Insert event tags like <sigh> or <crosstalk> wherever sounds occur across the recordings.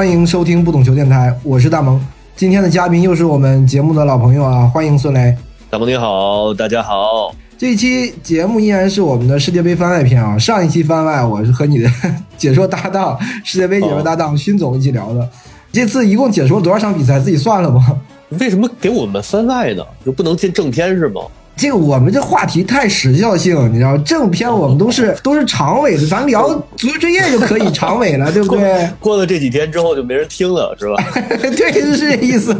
欢迎收听不懂球电台，我是大萌。今天的嘉宾又是我们节目的老朋友啊，欢迎孙雷。大萌你好，大家好。这一期节目依然是我们的世界杯番外篇啊。上一期番外我是和你的解说搭档，世界杯解说搭档勋总一起聊的。这次一共解说了多少场比赛？自己算了吗？为什么给我们番外呢？就不能进正片是吗？这个我们这话题太时效性，你知道，正片我们都是 <laughs> 都是长尾的，咱聊足球之夜就可以长尾了，对不对？过了这几天之后就没人听了，是吧？<laughs> 对，是这意思。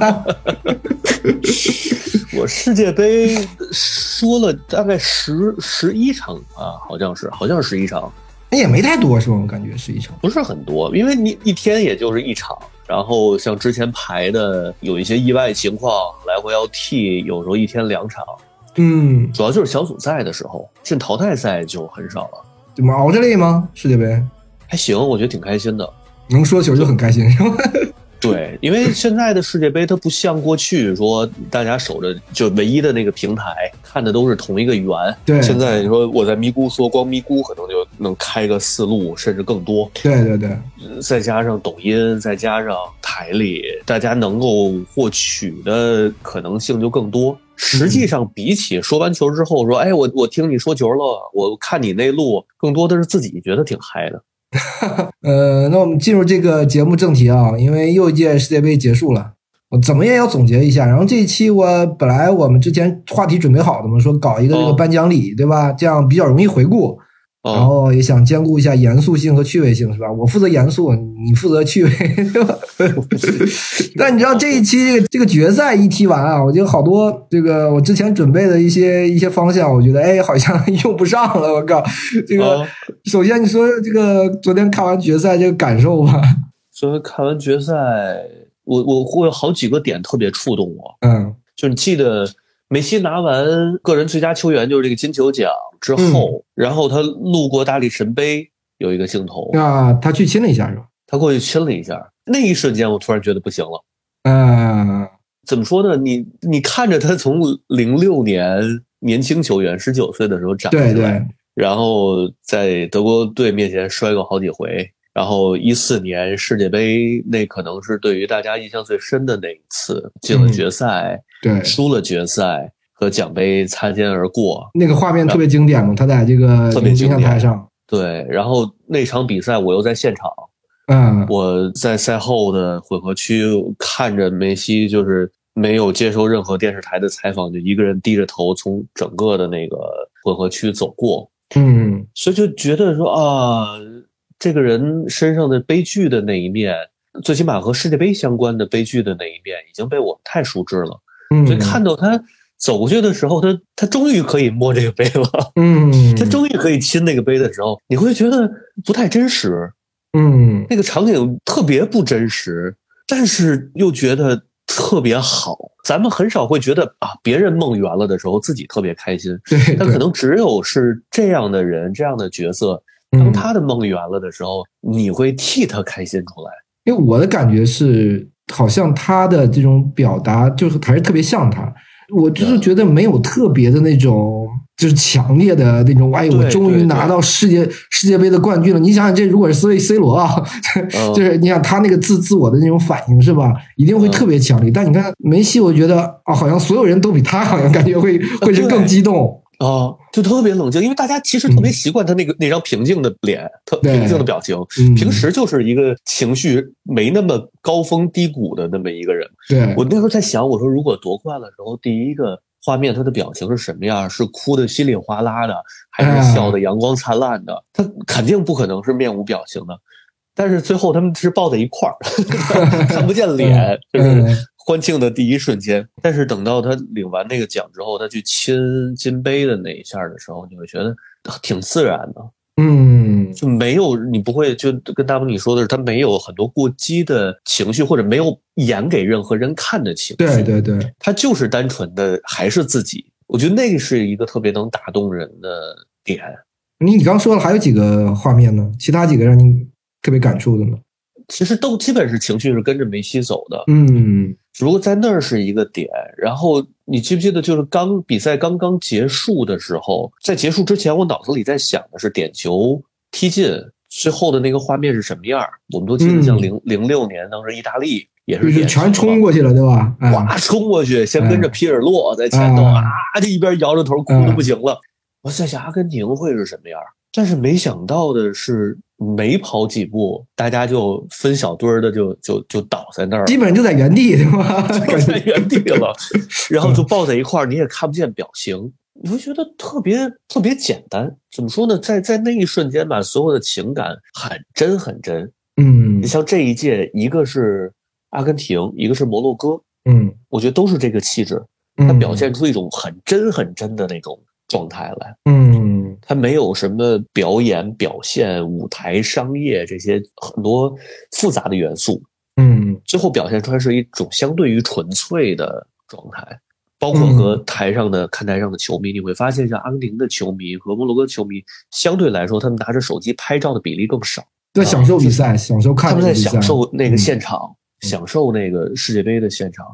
<laughs> 我世界杯说了大概十十一场啊，好像是，好像是十一场，那也没太多，是吧？我感觉十一场不是很多，因为你一天也就是一场，然后像之前排的有一些意外情况，来回要替，有时候一天两场。嗯，主要就是小组赛的时候，进淘汰赛就很少了。怎么熬着累吗？世界杯还行，我觉得挺开心的。能说球就很开心，是吧？对，因为现在的世界杯它不像过去说大家守着就唯一的那个平台看的都是同一个圆。对，现在你说我在咪咕说光咪咕可能就能开个四路甚至更多。对对对，再加上抖音，再加上台里，大家能够获取的可能性就更多。实际上，比起说完球之后说，哎，我我听你说球了，我看你那路，更多的是自己觉得挺嗨的。<laughs> 呃，那我们进入这个节目正题啊，因为又一届世界杯结束了，我怎么也要总结一下。然后这一期我本来我们之前话题准备好的嘛，说搞一个这个颁奖礼，对吧？这样比较容易回顾。然后也想兼顾一下严肃性和趣味性，是吧？我负责严肃，你负责趣味，<laughs> 对吧？<laughs> 但你知道这一期这个这个决赛一踢完啊，我觉得好多这个我之前准备的一些一些方向，我觉得哎好像用不上了。我靠，这个首先你说这个昨天看完决赛这个感受吧。昨天看完决赛，我我会有好几个点特别触动我。嗯，就你记得。梅西拿完个人最佳球员，就是这个金球奖之后，然后他路过大力神杯，有一个镜头啊，他去亲了一下，是吧？他过去亲了一下，那一瞬间我突然觉得不行了。嗯，怎么说呢？你你看着他从零六年年轻球员十九岁的时候长对对，然后在德国队面前摔过好几回。然后一四年世界杯，那可能是对于大家印象最深的那一次，进了决赛，对，输了决赛，和奖杯擦肩而过，那个画面特别经典嘛，他在这个特别经典台上，对。然后那场比赛我又在现场，嗯，我在赛后的混合区看着梅西，就是没有接受任何电视台的采访，就一个人低着头从整个的那个混合区走过，嗯，所以就觉得说啊。这个人身上的悲剧的那一面，最起码和世界杯相关的悲剧的那一面，已经被我太熟知了。嗯，所以看到他走过去的时候，他他终于可以摸这个杯了。嗯，他终于可以亲那个杯的时候，你会觉得不太真实。嗯，那个场景特别不真实，但是又觉得特别好。咱们很少会觉得啊，别人梦圆了的时候，自己特别开心。对，但可能只有是这样的人，这样的角色。当他的梦圆了的时候，你会替他开心出来。因为我的感觉是，好像他的这种表达就是还是特别像他。我就是觉得没有特别的那种，就是强烈的那种。哎，我终于拿到世界世界杯的冠军了！你想想，这如果是 C C 罗啊，<laughs> 就是你想他那个自自我的那种反应是吧？一定会特别强烈。但你看梅西，我觉得啊，好像所有人都比他好像感觉会 <laughs> 会是更激动。啊，就特别冷静，因为大家其实特别习惯他那个那张平静的脸，特平静的表情。平时就是一个情绪没那么高峰低谷的那么一个人。对我那时候在想，我说如果夺冠的时候，第一个画面他的表情是什么样？是哭的稀里哗啦的，还是笑的阳光灿烂的？他肯定不可能是面无表情的。但是最后他们是抱在一块儿，<laughs> 看不见脸，就是。欢庆的第一瞬间，但是等到他领完那个奖之后，他去亲金杯的那一下的时候，你会觉得挺自然的，嗯，就没有你不会就跟大鹏你说的是，他没有很多过激的情绪，或者没有演给任何人看的情绪，对对对，他就是单纯的还是自己，我觉得那个是一个特别能打动人的点。你你刚说了还有几个画面呢？其他几个让你特别感触的呢？其实都基本是情绪是跟着梅西走的，嗯，只不过在那儿是一个点。然后你记不记得，就是刚比赛刚刚结束的时候，在结束之前，我脑子里在想的是点球踢进，最后的那个画面是什么样我们都记得，像零零六年当时意大利也是就是全冲过去了，对吧？哇，冲过去，先跟着皮尔洛在前头啊，就一边摇着头哭的不行了。我在想阿根廷会是什么样但是没想到的是，没跑几步，大家就分小堆儿的就就就倒在那儿，基本上就在原地，对吧？<laughs> 在原地了，<laughs> 然后就抱在一块儿，你也看不见表情。你会觉得特别特别简单，怎么说呢？在在那一瞬间吧，所有的情感很真很真。嗯，你像这一届，一个是阿根廷，一个是摩洛哥，嗯，我觉得都是这个气质，它表现出一种很真很真的那种状态来。嗯，他没有什么表演、表现、舞台、商业这些很多复杂的元素。嗯，最后表现出来是一种相对于纯粹的状态。包括和台上的看台上的球迷，你会发现，像阿根廷的球迷和摩洛哥球迷相对来说，他们拿着手机拍照的比例更少，在享受比赛，享受看他们在享受那个现场，享受那个世界杯的现场。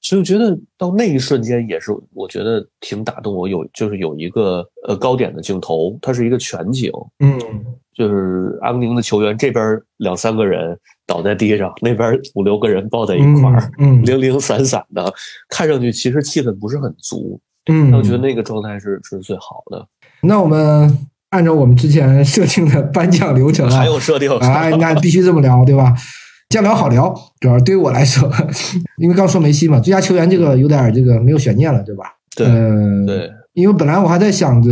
所以我觉得到那一瞬间也是，我觉得挺打动我。有就是有一个呃高点的镜头，它是一个全景，嗯，就是阿根廷的球员这边两三个人。倒在地上，那边五六个人抱在一块儿，嗯，<laughs> 零零散散的，看上去其实气氛不是很足，嗯，我觉得那个状态是是最好的。那我们按照我们之前设定的颁奖流程，还有设定啊，那必须这么聊，对吧？这样聊好聊，主要对于我来说，<laughs> 因为刚说梅西嘛，最佳球员这个有点这个没有悬念了，对吧？对，对，因为本来我还在想着，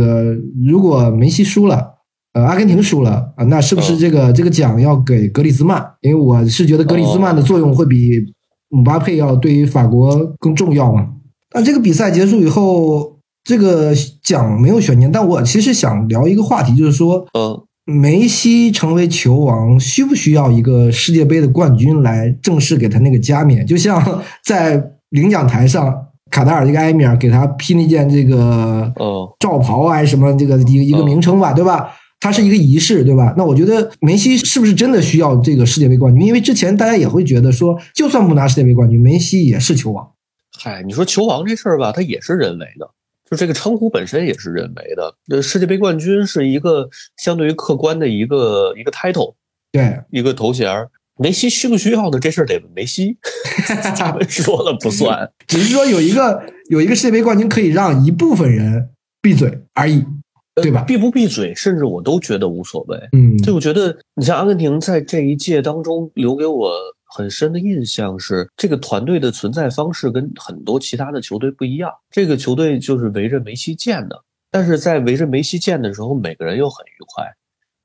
如果梅西输了。呃，阿根廷输了啊，那是不是这个这个奖要给格里兹曼？因为我是觉得格里兹曼的作用会比姆巴佩要对于法国更重要嘛。那这个比赛结束以后，这个奖没有悬念。但我其实想聊一个话题，就是说，嗯，梅西成为球王，需不需要一个世界杯的冠军来正式给他那个加冕？就像在领奖台上，卡塔尔这个埃米尔给他披那件这个罩袍还是什么这个一个一个名称吧，对吧？它是一个仪式，对吧？那我觉得梅西是不是真的需要这个世界杯冠军？因为之前大家也会觉得说，就算不拿世界杯冠军，梅西也是球王。嗨，你说球王这事儿吧，它也是人为的，就这个称呼本身也是人为的。呃，世界杯冠军是一个相对于客观的一个一个 title，对，一个头衔。梅西需不需要呢？这事儿得问梅西，<laughs> 咱们说了不算。<laughs> 只是说有一个有一个世界杯冠军可以让一部分人闭嘴而已。对吧？闭不闭嘴，甚至我都觉得无所谓。嗯，就我觉得，你像阿根廷在这一届当中留给我很深的印象是，这个团队的存在方式跟很多其他的球队不一样。这个球队就是围着梅西建的，但是在围着梅西建的时候，每个人又很愉快，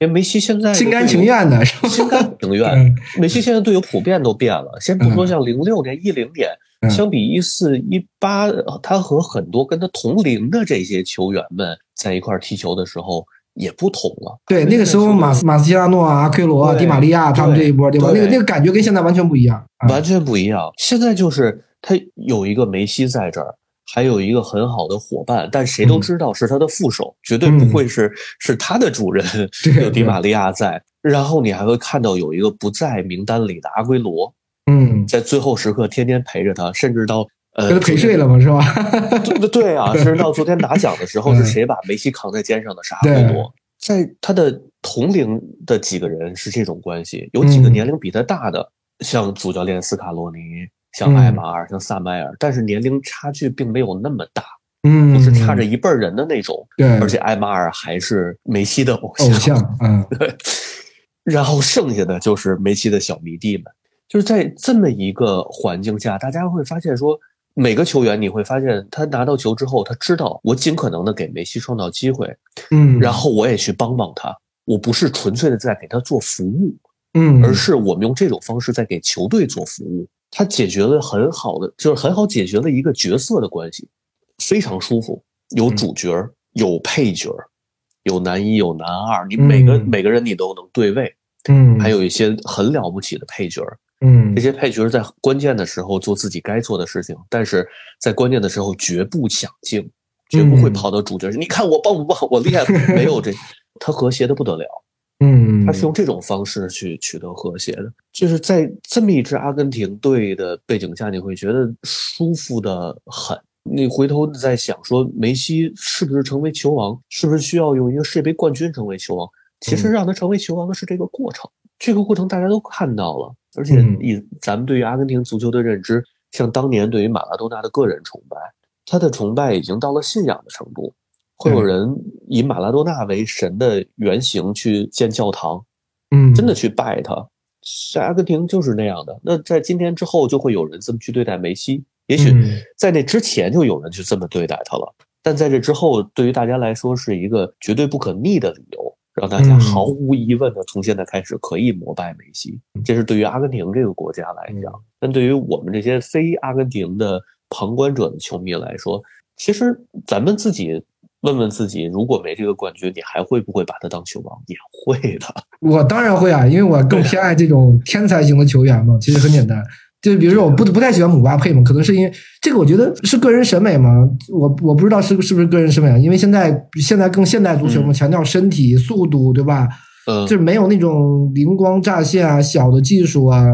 因为梅西现在心甘情愿的，<laughs> 心甘情愿。<laughs> 梅西现在队友普遍都变了，先不说像零六年、一零年。相比一四一八，他和很多跟他同龄的这些球员们在一块踢球的时候也不同了。对，那个时候马斯马斯切拉诺啊、阿奎罗啊、迪玛利亚他们这一波，对吧？那个那个感觉跟现在完全不一样，完全不一样。现在就是他有一个梅西在这儿，还有一个很好的伙伴，但谁都知道是他的副手，绝对不会是是他的主人。有迪玛利亚在，然后你还会看到有一个不在名单里的阿圭罗。嗯，在最后时刻天天陪着他，甚至到呃，给他陪睡了嘛，是吧？<laughs> 对对对啊，甚至到昨天拿奖的时候，是谁把梅西扛在肩上的？是阿圭罗。在他的同龄的几个人是这种关系，有几个年龄比他大的，像主教练斯卡洛尼，像艾马尔，像萨麦尔，但是年龄差距并没有那么大，嗯，不是差着一辈人的那种。对，而且艾马尔还是梅西的偶像，偶像，嗯，<laughs> 对。然后剩下的就是梅西的小迷弟们。就是在这么一个环境下，大家会发现说，每个球员你会发现他拿到球之后，他知道我尽可能的给梅西创造机会，嗯，然后我也去帮帮他，我不是纯粹的在给他做服务，嗯，而是我们用这种方式在给球队做服务。他解决了很好的，就是很好解决了一个角色的关系，非常舒服。有主角，有配角，有男一，有男二，你每个每个人你都能对位，嗯，还有一些很了不起的配角。嗯，这些配角在关键的时候做自己该做的事情，但是在关键的时候绝不抢镜，绝不会跑到主角。你看我棒不棒？我厉害？没有这，<laughs> 他和谐的不得了。嗯，他是用这种方式去取得和谐的，就是在这么一支阿根廷队的背景下，你会觉得舒服的很。你回头在想说，梅西是不是成为球王？是不是需要用一个世界杯冠军成为球王？其实让他成为球王的是这个过程，这个过程大家都看到了，而且以咱们对于阿根廷足球的认知，像当年对于马拉多纳的个人崇拜，他的崇拜已经到了信仰的程度，会有人以马拉多纳为神的原型去建教堂，嗯，真的去拜他。在阿根廷就是那样的。那在今天之后，就会有人这么去对待梅西。也许在那之前就有人去这么对待他了，但在这之后，对于大家来说是一个绝对不可逆的理由，让大家毫无疑问的从现在开始可以膜拜梅西。这是对于阿根廷这个国家来讲，但对于我们这些非阿根廷的旁观者的球迷来说，其实咱们自己问问自己，如果没这个冠军，你还会不会把他当球王？也会的。我当然会啊，因为我更偏爱这种天才型的球员嘛。其实很简单。就比如说，我不不太喜欢姆巴佩嘛，可能是因为这个，我觉得是个人审美嘛。我我不知道是是不是个人审美啊，因为现在现在更现代足球嘛，强调身体速度，对吧？嗯，就是没有那种灵光乍现啊、小的技术啊。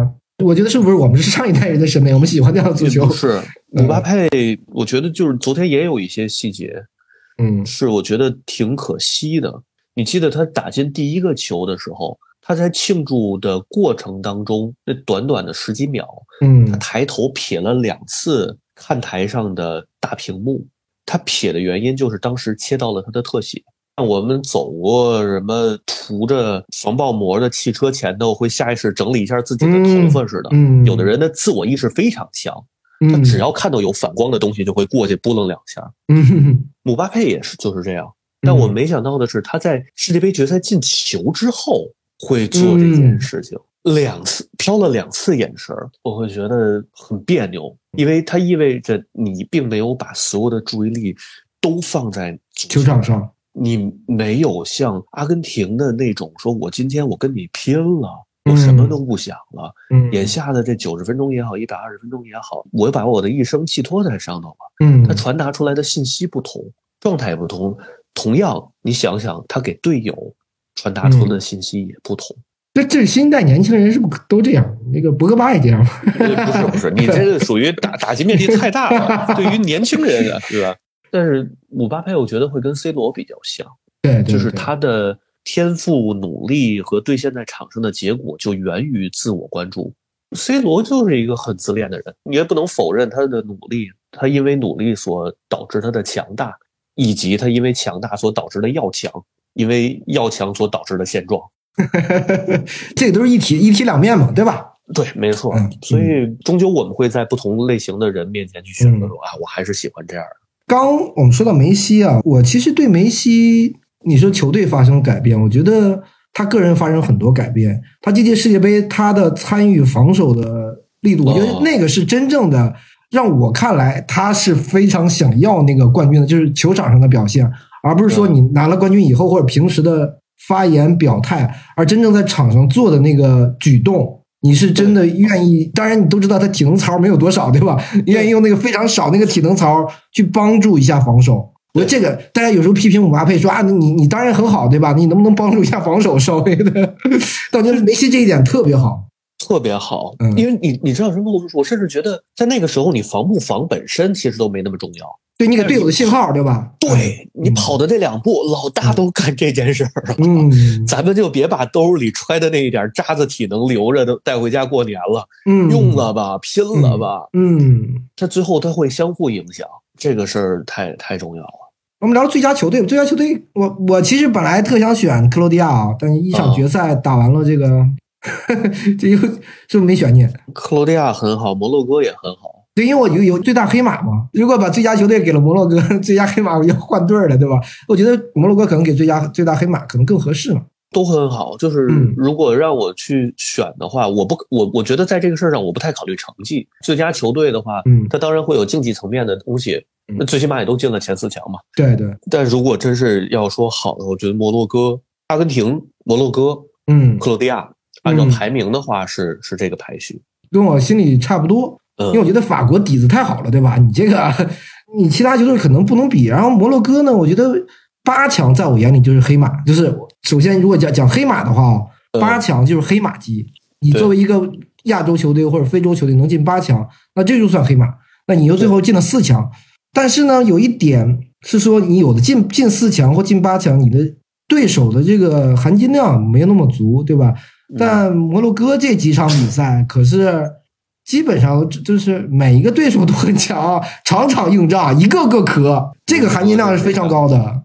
我觉得是不是我们是上一代人的审美，我们喜欢这样的足球？不是姆巴佩，我觉得就是昨天也有一些细节，嗯，是我觉得挺可惜的。你记得他打进第一个球的时候？他在庆祝的过程当中，那短短的十几秒，嗯，他抬头瞥了两次看台上的大屏幕。他瞥的原因就是当时切到了他的特写。像我们走过什么涂着防爆膜的汽车前头，会下意识整理一下自己的头发似的。嗯，有的人的自我意识非常强，他只要看到有反光的东西，就会过去拨楞两下。嗯，<laughs> 姆巴佩也是就是这样。但我没想到的是，他在世界杯决赛进球之后。会做这件事情两次，飘了两次眼神我会觉得很别扭，因为它意味着你并没有把所有的注意力都放在球场上，你没有像阿根廷的那种说，我今天我跟你拼了，我什么都不想了。嗯，眼下的这九十分钟也好，一百二十分钟也好，我把我的一生寄托在上头了。嗯，他传达出来的信息不同，状态也不同，同样，你想想，他给队友。传达出的信息也不同。这这新一代年轻人是不是都这样？那个博格巴也这样吗？不是不是，你这个属于打 <laughs> 打击面积太大了。对于年轻人啊，对吧？但是姆巴佩，我觉得会跟 C 罗比较像。对，就是他的天赋、努力和对现在场上的结果，就源于自我关注。C 罗就是一个很自恋的人，你也不能否认他的努力。他因为努力所导致他的强大，以及他因为强大所导致的要强。因为要强所导致的现状，<laughs> 这个都是一体一体两面嘛，对吧？对，没错。所以终究我们会在不同类型的人面前去选择说啊，我还是喜欢这样的。刚我们说到梅西啊，我其实对梅西，你说球队发生改变，我觉得他个人发生很多改变。他这届世界杯他的参与防守的力度，我觉得那个是真正的让我看来他是非常想要那个冠军的，就是球场上的表现。而不是说你拿了冠军以后或者平时的发言表态，而真正在场上做的那个举动，你是真的愿意。当然，你都知道他体能槽没有多少，对吧？愿意用那个非常少那个体能槽去帮助一下防守。我说这个，大家有时候批评姆巴佩说啊，你你当然很好，对吧？你能不能帮助一下防守稍微的？<laughs> 但我觉得梅西这一点特别好，特别好。嗯，因为你你知道什么？我我甚至觉得在那个时候，你防不防本身其实都没那么重要。对你给队友的信号，对吧？对你跑的这两步，老大都干这件事儿了。嗯，<laughs> 咱们就别把兜里揣的那一点渣子体能留着，都带回家过年了。嗯，用了吧，拼了吧。嗯，他最后他会相互影响，这个事儿太太重要了。我们聊最佳球队，最佳球队，我我其实本来特想选克罗地亚啊，但一场决赛打完了，这个 <laughs> 这又是不是没悬念？克罗地亚很好，摩洛哥也很好。对，因为我有有最大黑马嘛。如果把最佳球队给了摩洛哥，<laughs> 最佳黑马我就换队了，对吧？我觉得摩洛哥可能给最佳最大黑马可能更合适嘛。都很好，就是如果让我去选的话，我不我我觉得在这个事儿上我不太考虑成绩。最佳球队的话，嗯，它当然会有竞技层面的东西，那最起码也都进了前四强嘛。对对。但如果真是要说好的，我觉得摩洛哥、阿根廷、摩洛哥，嗯，克罗地亚，按照排名的话是是这个排序，跟我心里差不多。因为我觉得法国底子太好了，对吧？你这个，你其他球队可能不能比。然后摩洛哥呢，我觉得八强在我眼里就是黑马。就是首先，如果讲讲黑马的话，八强就是黑马级。你作为一个亚洲球队或者非洲球队能进八强，那这就算黑马。那你又最后进了四强，但是呢，有一点是说，你有的进进四强或进八强，你的对手的这个含金量没有那么足，对吧？但摩洛哥这几场比赛可是基本上就是每一个对手都很强，<laughs> 场场硬仗，一个个磕，这个含金量是非常高的。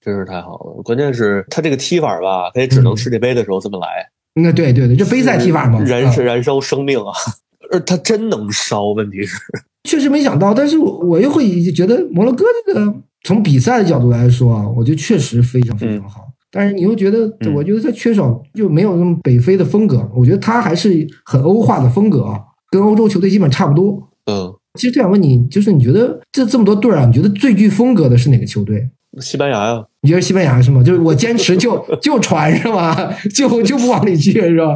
真是太好了，关键是他这个踢法吧，他也只能世界杯的时候这么来。那对对对，这杯赛踢法嘛，燃是燃烧生命啊，<laughs> 而他真能烧，问题是确实没想到，但是我又会觉得摩洛哥这个从比赛的角度来说啊，我觉得确实非常非常好。但是你又觉得，我觉得他缺少就没有那么北非的风格。我觉得他还是很欧化的风格啊，跟欧洲球队基本差不多。嗯，其实这想问你，就是你觉得这这么多队啊，你觉得最具风格的是哪个球队？西班牙呀？你觉得西班牙是吗？就是我坚持就就传是吗？<laughs> 就就不往里去是吧？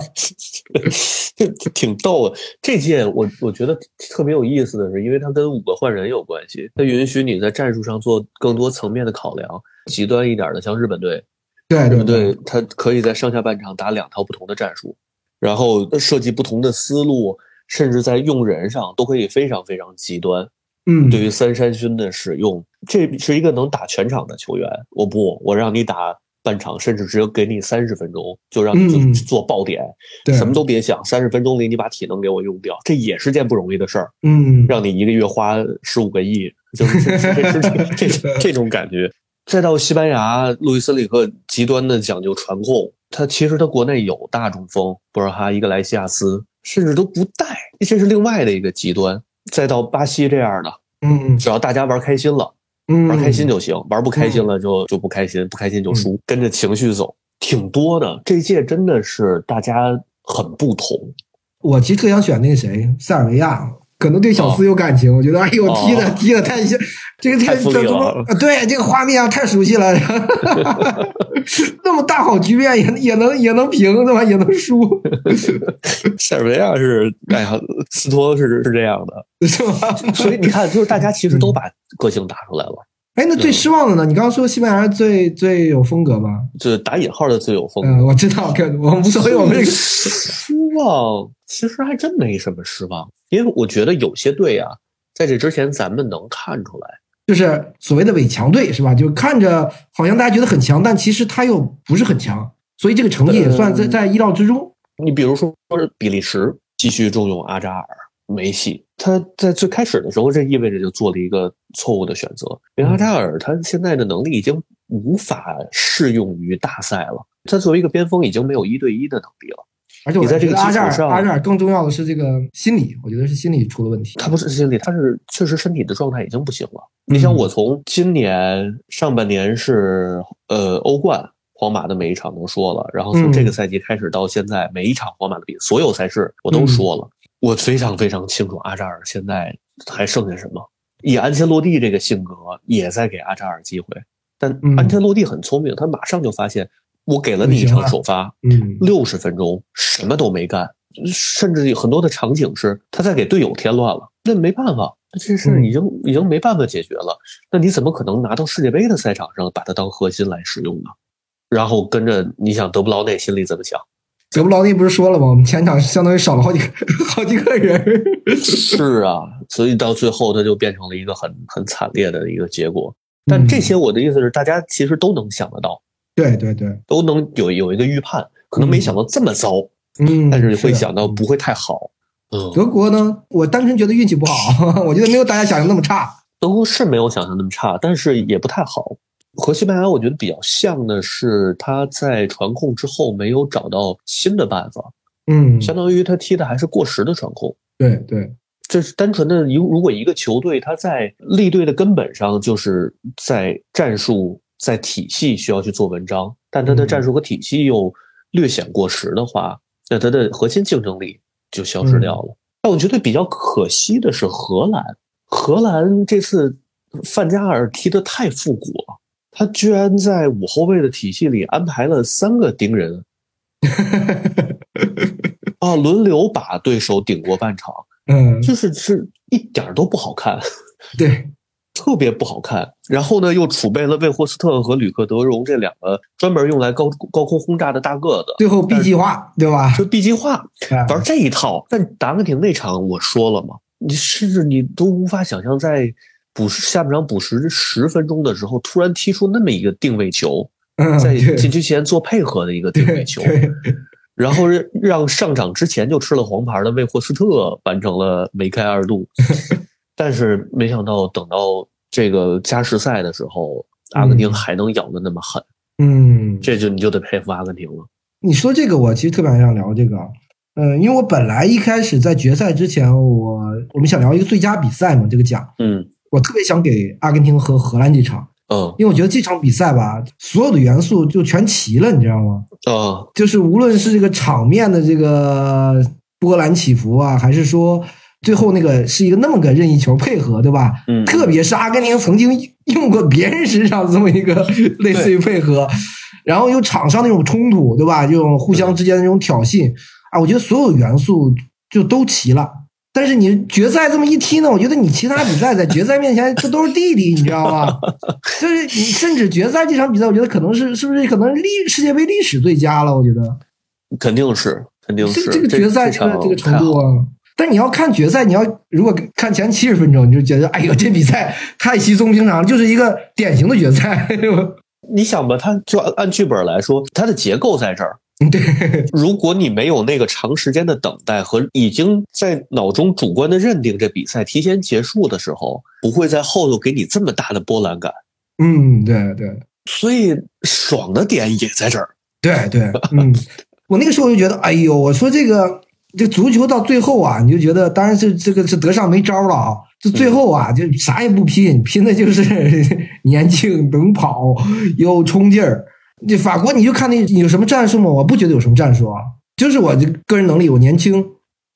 <laughs> 挺逗的。这届我我觉得特别有意思的是，因为它跟五个换人有关系，它允许你在战术上做更多层面的考量。极端一点的，像日本队。对对对，他可以在上下半场打两套不同的战术，然后设计不同的思路，甚至在用人上都可以非常非常极端。嗯，对于三山勋的使用，这是一个能打全场的球员。我不，我让你打半场，甚至只有给你三十分钟，就让你做做爆点，什么都别想，三十分钟里你把体能给我用掉，这也是件不容易的事儿。嗯，让你一个月花十五个亿，就是这这这种感觉。再到西班牙，路易斯里克极端的讲究传控，他其实他国内有大中锋博尔哈、伊格莱西亚斯，甚至都不带，这是另外的一个极端。再到巴西这样的，嗯，只要大家玩开心了，嗯，玩开心就行，玩不开心了就就不开心，不开心就输，跟着情绪走，挺多的。这届真的是大家很不同。我其实特想选那个谁，塞尔维亚。可能对小斯有感情，我觉得哎呦踢的踢的太像，这个太怎么对这个画面啊太熟悉了，<laughs> 那么大好局面也也能也能平对吧？也能输。塞尔维亚是哎呀，斯托是是这样的，<laughs> 是吧？所以你看，就是大家其实都把个性打出来了。哎，那最失望的呢？你刚刚说西班牙最最有风格吗？就是打引号的最有风格。嗯，我知道，我无所谓，<laughs> 我们这个失望其实还真没什么失望。因为我觉得有些队啊，在这之前咱们能看出来，就是所谓的伪强队，是吧？就看着好像大家觉得很强，但其实他又不是很强，所以这个成绩也算在在意料之中。你比如说，比利时继续重用阿扎尔、梅西，他在最开始的时候，这意味着就做了一个错误的选择，因为阿扎尔他现在的能力已经无法适用于大赛了，他作为一个边锋已经没有一对一的能力了。而且我在这个阿扎尔，阿扎尔更重要的是这个心理，我觉得是心理出了问题。他不是心理，他是确实身体的状态已经不行了。你像，我从今年上半年是呃欧冠，皇马的每一场都说了，然后从这个赛季开始到现在，每一场皇马的比所有赛事我都说了，我非常非常清楚阿扎尔现在还剩下什么。以安切洛蒂这个性格，也在给阿扎尔机会，但安切洛蒂很聪明，他马上就发现。我给了你一场首发，嗯，六十分钟什么都没干，甚至很多的场景是他在给队友添乱了。那没办法，这事已经已经没办法解决了。那你怎么可能拿到世界杯的赛场上把它当核心来使用呢？然后跟着你想德布劳内心里怎么想？德布劳内不是说了吗？我们前场相当于少了好几个好几个人。是啊，所以到最后他就变成了一个很很惨烈的一个结果。但这些我的意思是，大家其实都能想得到。对对对，都能有有一个预判，可能没想到这么糟，嗯，但是会想到不会太好。嗯，德国呢，我单纯觉得运气不好，<laughs> 我觉得没有大家想象那么差。德国是没有想象那么差，但是也不太好。和西班牙我觉得比较像的是，他在传控之后没有找到新的办法，嗯，相当于他踢的还是过时的传控。对对，这是单纯的如如果一个球队他在立队的根本上就是在战术。在体系需要去做文章，但他的战术和体系又略显过时的话，那他的核心竞争力就消失掉了。但我觉得比较可惜的是荷兰，荷兰这次范加尔踢得太复古了，他居然在五后卫的体系里安排了三个盯人，<laughs> 啊，轮流把对手顶过半场，嗯，就是是一点都不好看，对。特别不好看，然后呢，又储备了魏霍斯特和吕克德容这两个专门用来高高空轰炸的大个子。最后 B 计划，对吧？就 B 计划玩这一套。但达格廷那场我说了嘛，你甚至你都无法想象，在补时下半场补时十分钟的时候，突然踢出那么一个定位球，在禁区前做配合的一个定位球，然后让上场之前就吃了黄牌的魏霍斯特完成了梅开二度，<laughs> 但是没想到等到这个加时赛的时候，阿根廷还能咬得那么狠，嗯，这就你就得佩服阿根廷了。你说这个，我其实特别想聊这个，嗯，因为我本来一开始在决赛之前，我我们想聊一个最佳比赛嘛，这个奖，嗯，我特别想给阿根廷和荷兰这场。嗯，因为我觉得这场比赛吧，所有的元素就全齐了，你知道吗？嗯，就是无论是这个场面的这个波澜起伏啊，还是说最后那个是一个那么个任意球配合，对吧？嗯，特别是阿根廷曾经用过别人身上这么一个 <laughs> 类似于配合，然后有场上那种冲突，对吧？这种互相之间的那种挑衅啊，我觉得所有元素就都齐了。但是你决赛这么一踢呢，我觉得你其他比赛在决赛面前这都是弟弟，你知道吗？<laughs> 就是你甚至决赛这场比赛，我觉得可能是是不是可能历世界杯历史最佳了？我觉得肯定是，肯定是这个决赛这个这个程度啊。但你要看决赛，你要如果看前七十分钟，你就觉得哎呦，这比赛太稀松平常，就是一个典型的决赛。你想吧，它就按剧本来说，它的结构在这儿。对，如果你没有那个长时间的等待和已经在脑中主观的认定这比赛提前结束的时候，不会在后头给你这么大的波澜感。嗯，对对，所以爽的点也在这儿。对对，嗯，我那个时候就觉得，哎呦，我说这个这足球到最后啊，你就觉得，当然是这个是德尚没招了啊，就最后啊，就啥也不拼，拼的就是 <laughs> 年轻能跑有冲劲儿。这法国，你就看那有什么战术吗？我不觉得有什么战术啊，就是我这个人能力，我年轻。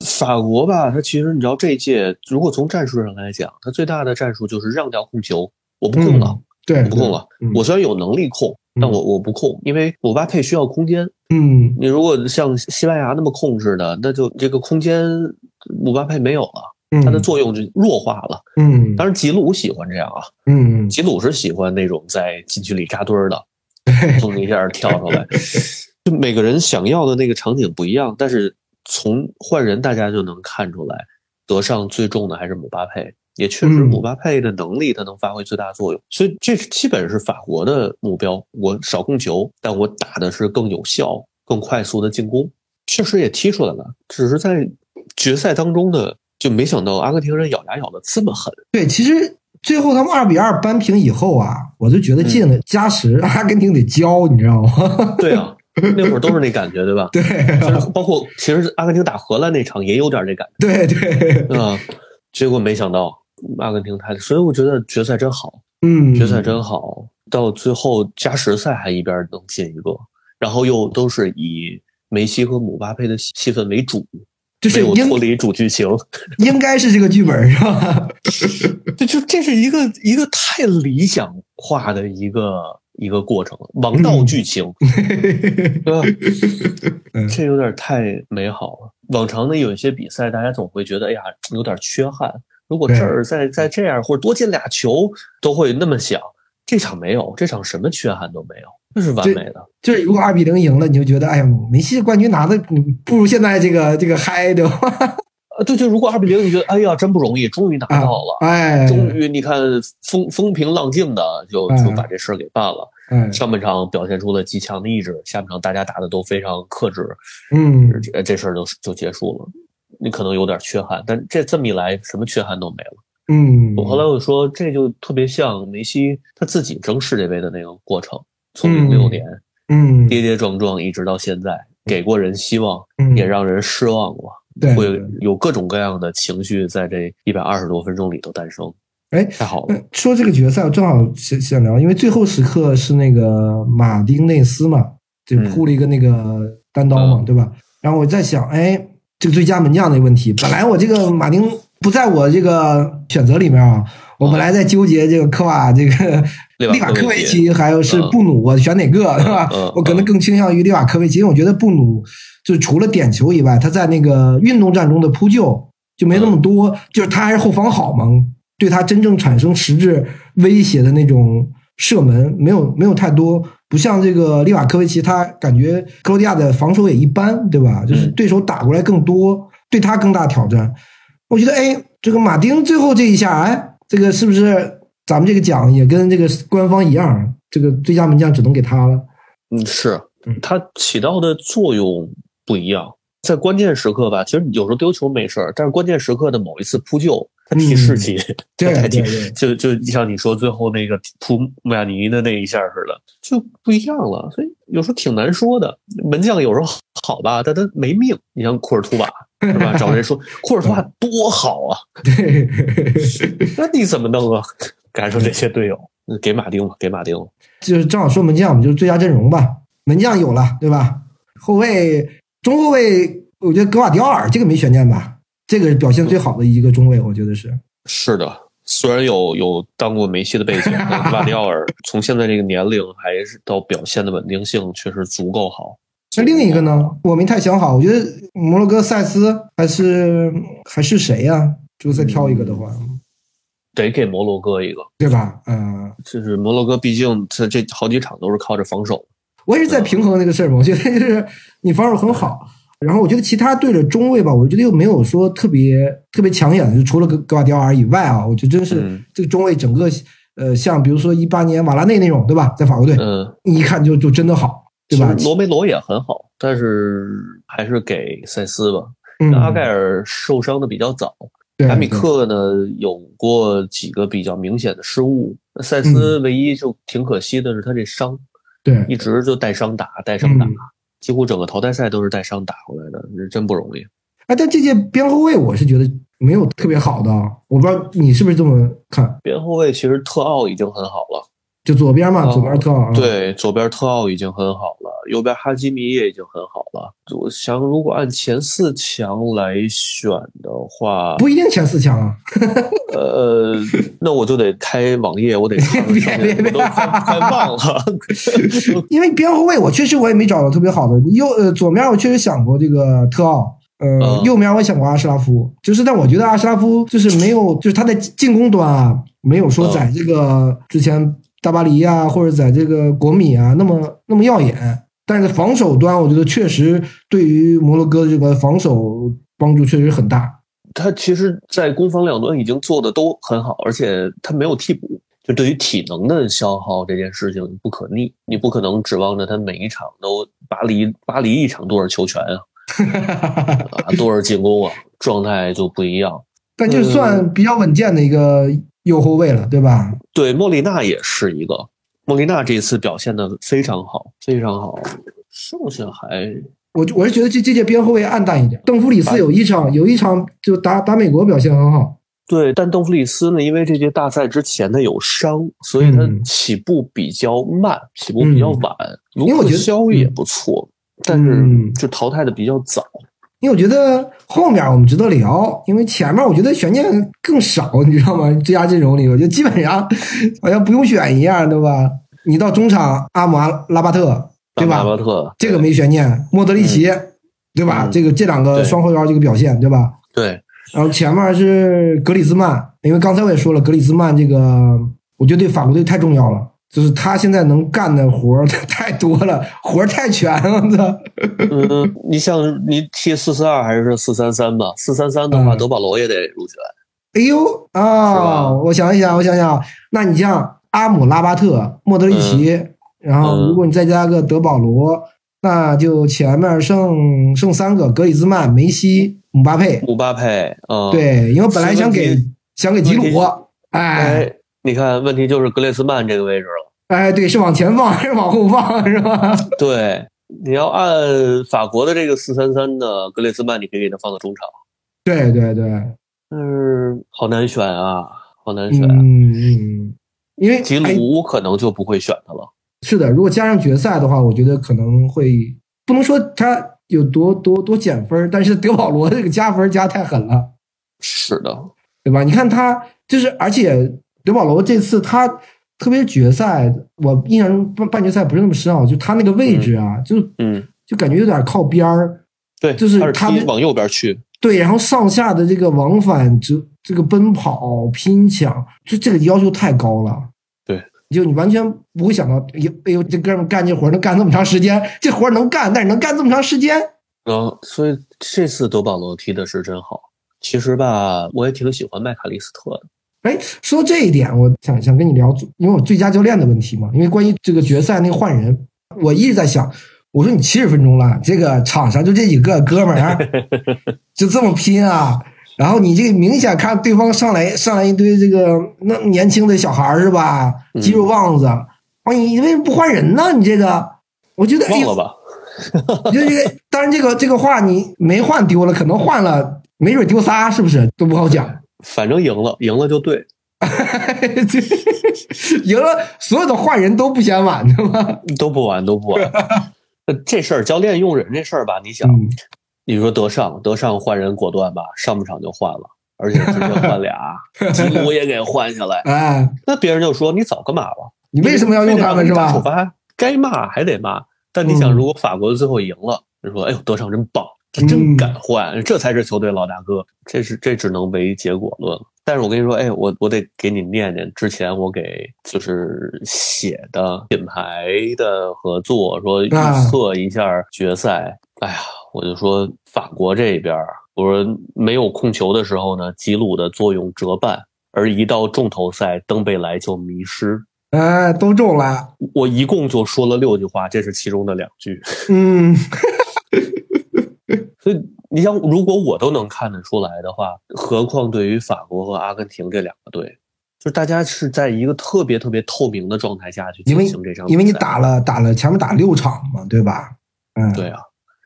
法国吧，他其实你知道，这一届如果从战术上来讲，他最大的战术就是让掉控球，我不控了，对，不控了。我虽然有能力控，但我我不控，因为姆巴佩需要空间。嗯，你如果像西班牙那么控制的，那就这个空间姆巴佩没有了，它的作用就弱化了。嗯，当然吉鲁喜欢这样啊，嗯，吉鲁是喜欢那种在禁区里扎堆儿的。砰一下跳出来，就每个人想要的那个场景不一样，但是从换人大家就能看出来，德尚最重的还是姆巴佩，也确实姆巴佩的能力他能发挥最大作用，所以这基本是法国的目标。我少控球，但我打的是更有效、更快速的进攻，确实也踢出来了，只是在决赛当中呢，就没想到阿根廷人咬牙咬的这么狠。对，其实。最后他们二比二扳平以后啊，我就觉得进了加时，阿根廷得交，你知道吗？<laughs> 对啊，那会儿都是那感觉，对吧？对，包括其实阿根廷打荷兰那场也有点这感觉。对对，啊，结果没想到阿根廷太，所以我觉得决赛真好，嗯，决赛真好，到最后加时赛还一边能进一个，然后又都是以梅西和姆巴佩的戏份为主。就是有脱离主剧情，应该是这个剧本是吧？<laughs> 这就这是一个一个太理想化的一个一个过程，王道剧情，<laughs> 对吧？这有点太美好了。往常的有一些比赛，大家总会觉得，哎呀，有点缺憾。如果这儿再再这样，或者多进俩球，都会那么想。这场没有，这场什么缺憾都没有。那是完美的，就是如果二比零赢了，你就觉得哎呀，梅西冠军拿的不如现在这个这个嗨，对吧？<laughs> 呃，对，就如果二比零，你觉得哎呀，真不容易，终于拿到了，哎，终于你看风风平浪静的就就把这事儿给办了。上半场表现出了极强的意志，下半场大家打的都非常克制，嗯，这这事儿就就结束了。你可能有点缺憾，但这这么一来，什么缺憾都没了。嗯，我后来我说，这就特别像梅西他自己争世界杯的那个过程。从零六年，嗯，跌跌撞撞一直到现在，给过人希望，也让人失望过，会有各种各样的情绪在这一百二十多分钟里头诞生。哎，太好了！说这个决赛，我正好想想聊，因为最后时刻是那个马丁内斯嘛，就扑了一个那个单刀嘛，对吧？然后我在想，哎，这个最佳门将的问题，本来我这个马丁不在我这个选择里面啊。我本来在纠结这个科瓦这个利瓦科维奇，还有是布努，我选哪个，是吧？我可能更倾向于利瓦科维奇，因为我觉得布努就除了点球以外，他在那个运动战中的扑救就没那么多，就是他还是后防好嘛，对他真正产生实质威胁的那种射门没有没有太多，不像这个利瓦科维奇，他感觉克罗地亚的防守也一般，对吧？就是对手打过来更多，对他更大挑战。我觉得，哎，这个马丁最后这一下，哎。这个是不是咱们这个奖也跟这个官方一样？这个最佳门将只能给他了？嗯，是嗯他起到的作用不一样。在关键时刻吧，其实有时候丢球没事儿，但是关键时刻的某一次扑救，他提士气，对 <laughs> 太踢对对，就就像你说最后那个扑穆亚尼的那一下似的，就不一样了。所以有时候挺难说的。门将有时候好吧，但他没命。你像库尔图瓦是吧？找人说 <laughs> 库尔图瓦多好啊，对，那你怎么弄啊？赶上这些队友，给马丁吧，给马丁吧。就是正好说门将，我们就是最佳阵容吧。门将有了，对吧？后卫、中后卫，我觉得格瓦迪奥尔这个没悬念吧？这个表现最好的一个中卫，我觉得是。是的，虽然有有当过梅西的背景，但 <laughs> 格瓦迪奥尔从现在这个年龄还是到表现的稳定性确实足够好。那另一个呢？我没太想好，我觉得摩洛哥塞斯还是还是谁呀、就再挑一个的话，得给摩洛哥一个，对吧？嗯、就是摩洛哥毕竟他这好几场都是靠着防守。我也是在平衡那个事儿嘛。我觉得就是你防守很好，然后我觉得其他队的中卫吧，我觉得又没有说特别特别抢眼的，就除了格格瓦迪奥尔以外啊，我觉得真是嗯这个中卫整个呃，像比如说一八年瓦拉内那种，对吧？在法国队，嗯，你一看就就真的好，对吧？罗梅罗也很好，但是还是给塞斯吧。嗯，阿盖尔受伤的比较早，对卡米克呢有过几个比较明显的失误。那塞斯唯一就挺可惜的是他这伤，对一直就带伤打，带伤打嗯，几乎整个淘汰赛都是带伤打回来的，这真不容易。哎，但这届边后卫我是觉得没有特别好的啊，我不知道你是不是这么看？边后卫其实特奥已经很好了，就左边嘛，哦左边特奥啊，对，左边特奥已经很好了，右边哈基米也已经很好了。我想，如果按前四强来选的话，不一定前四强啊。<laughs> 呃，那我就得开网页，我得看别别别快快忘了。<laughs> 因为边后卫我确实我也没找到特别好的，右呃左面我确实想过这个特奥，呃、嗯右面我也想过阿什拉夫，就是但我觉得阿什拉夫就是没有，就是他在进攻端啊，没有说嗯在这个之前大巴黎啊或者在这个国米啊那么那么耀眼，但是防守端我觉得确实对于摩洛哥这个防守帮助确实很大。他其实，在攻防两端已经做的都很好，而且他没有替补。就对于体能的消耗这件事情不可逆，你不可能指望着他每一场都巴黎巴黎一场多少球权啊，<laughs> 啊多少进攻啊，状态就不一样。但就算比较稳健的一个右后卫了，对吧？对，莫里纳也是一个，莫里纳这次表现的非常好，非常好。剩下还我我是觉得这这届边后卫暗淡一点。邓弗里斯有一场有一场就打打美国表现很好，对，但邓弗里斯呢，因为这届大赛之前他有伤，所以他嗯起步比较慢，起步比较晚。卢克因为我觉得肖也不错，但是嗯就淘汰的比较早。因为我觉得后面我们值得聊，因为前面我觉得悬念更少，你知道吗？最佳阵容里，我觉得基本上好像不用选一样，对吧？你到中场阿姆阿拉巴特，对吧？拉巴特这个没悬念，莫德里奇，对吧？嗯这个这两个双后腰这个表现，对吧？对，然后前面是格里兹曼，因为刚才我也说了，格里兹曼这个，我觉得对法国队太重要了，就是他现在能干的活儿 <laughs> 太多了，活儿太全了，我操！嗯，你像你踢四四二还是四三三吧？四三三的话，嗯德保罗也得入选。哎呦啊，吧我想一想，我想想，那你像阿姆拉巴特、莫德里奇，然后嗯如果你再加个德保罗，那就前面剩剩三个：格里兹曼、梅西、姆巴佩。姆巴佩，嗯，，对，因为本来想给想给吉鲁哎，你看，问题就是格列斯曼这个位置了。哎，对，是往前放还 <laughs> 是往后放，是吧？<laughs> 对，你要按法国的这个四三三的格列斯曼，你可以给他放到中场，对对对，但是好难选啊，好难选。嗯嗯，因为吉哎鲁可能就不会选他了。是的，如果加上决赛的话，我觉得可能会不能说他有多多多减分，但是德保罗这个加分加太狠了，是的，对吧？你看他就是，而且德保罗这次他特别决赛，我印象中半半决赛不是那么深奥，就他那个位置啊，就嗯，就感觉有点靠边儿，对，就是他是他的踢往右边去。对，然后上下的这个往返，这这个奔跑拼抢，就这个要求太高了。对，就你完全不会想到，哎呦哎呦，这哥们干这活能干这么长时间，这活能干，但是能干这么长时间。嗯，所以这次德保罗踢的是真好。其实吧，我也挺喜欢麦卡利斯特的。哎，说这一点，我想想跟你聊，因为我最佳教练的问题嘛，因为关于这个决赛那个换人，我一直在想，我说你七十分钟了，这个场上就这几个哥们儿，就这么拼啊。然后你这个明显看对方上来上来一堆这个那年轻的小孩儿是吧？肌肉棒子，啊，你为什么不换人呢？你这个，我觉得忘了吧？就这个，当然这个这个话你没换丢了，可能换了没准丢仨，是不是都不好讲。反正赢了，赢了就对。<laughs> 赢了，所有的换人都不嫌晚，的吗？<laughs> 都不晚，都不晚。<laughs> 这事儿教练用人这事儿吧，你想，你说德尚，德尚换人果断吧，上半场就换了，而且直接换俩，吉鲁也给换下来。哎，那别人就说你早干嘛了？你为什么要用他们是吧？首发该骂还得骂。但你想，如果法国最后赢了，人说哎呦，德尚真棒，他真敢换，这才是球队老大哥。这是这只能为结果论了。但是我跟你说，哎，我我得给你念念之前我给就是写的品牌的合作，说预测一下决赛。哎呀，我就说法国这边，我说没有控球的时候呢，吉鲁的作用折半，而一到重头赛，登贝莱就迷失。哎，都中了。我一共就说了六句话，这是其中的两句。嗯。<laughs> <laughs> 所以你想，如果我都能看得出来的话，何况对于法国和阿根廷这两个队，就是大家是在一个特别特别透明的状态下去进行这场因为你打了打了前面打六场嘛，对吧？嗯，对啊，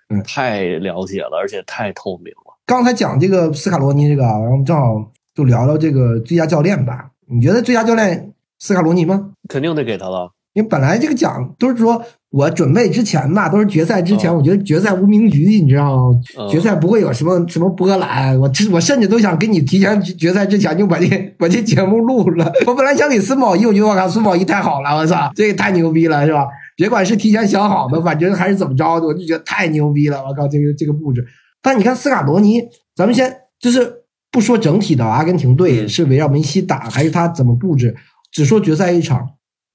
嗯，太了解了，而且太透明了。刚才讲这个斯卡罗尼这个，然后我们正好就聊聊这个最佳教练吧。你觉得最佳教练斯卡罗尼吗？肯定得给他了。因为本来这个奖都是说。我准备之前吧，都是决赛之前，我觉得决赛无名局，你知道吗？决赛不会有什么什么波澜。我我甚至都想给你提前决赛之前就把这把这节目录了。我本来想给孙宝仪，我觉得我靠，孙宝仪太好了，我操，这也太牛逼了，是吧？别管是提前想好的，反正还是怎么着的，我就觉得太牛逼了，我靠，这个这个布置。但你看斯卡罗尼，咱们先就是不说整体的阿根廷队是围绕梅西打，还是他怎么布置，只说决赛一场，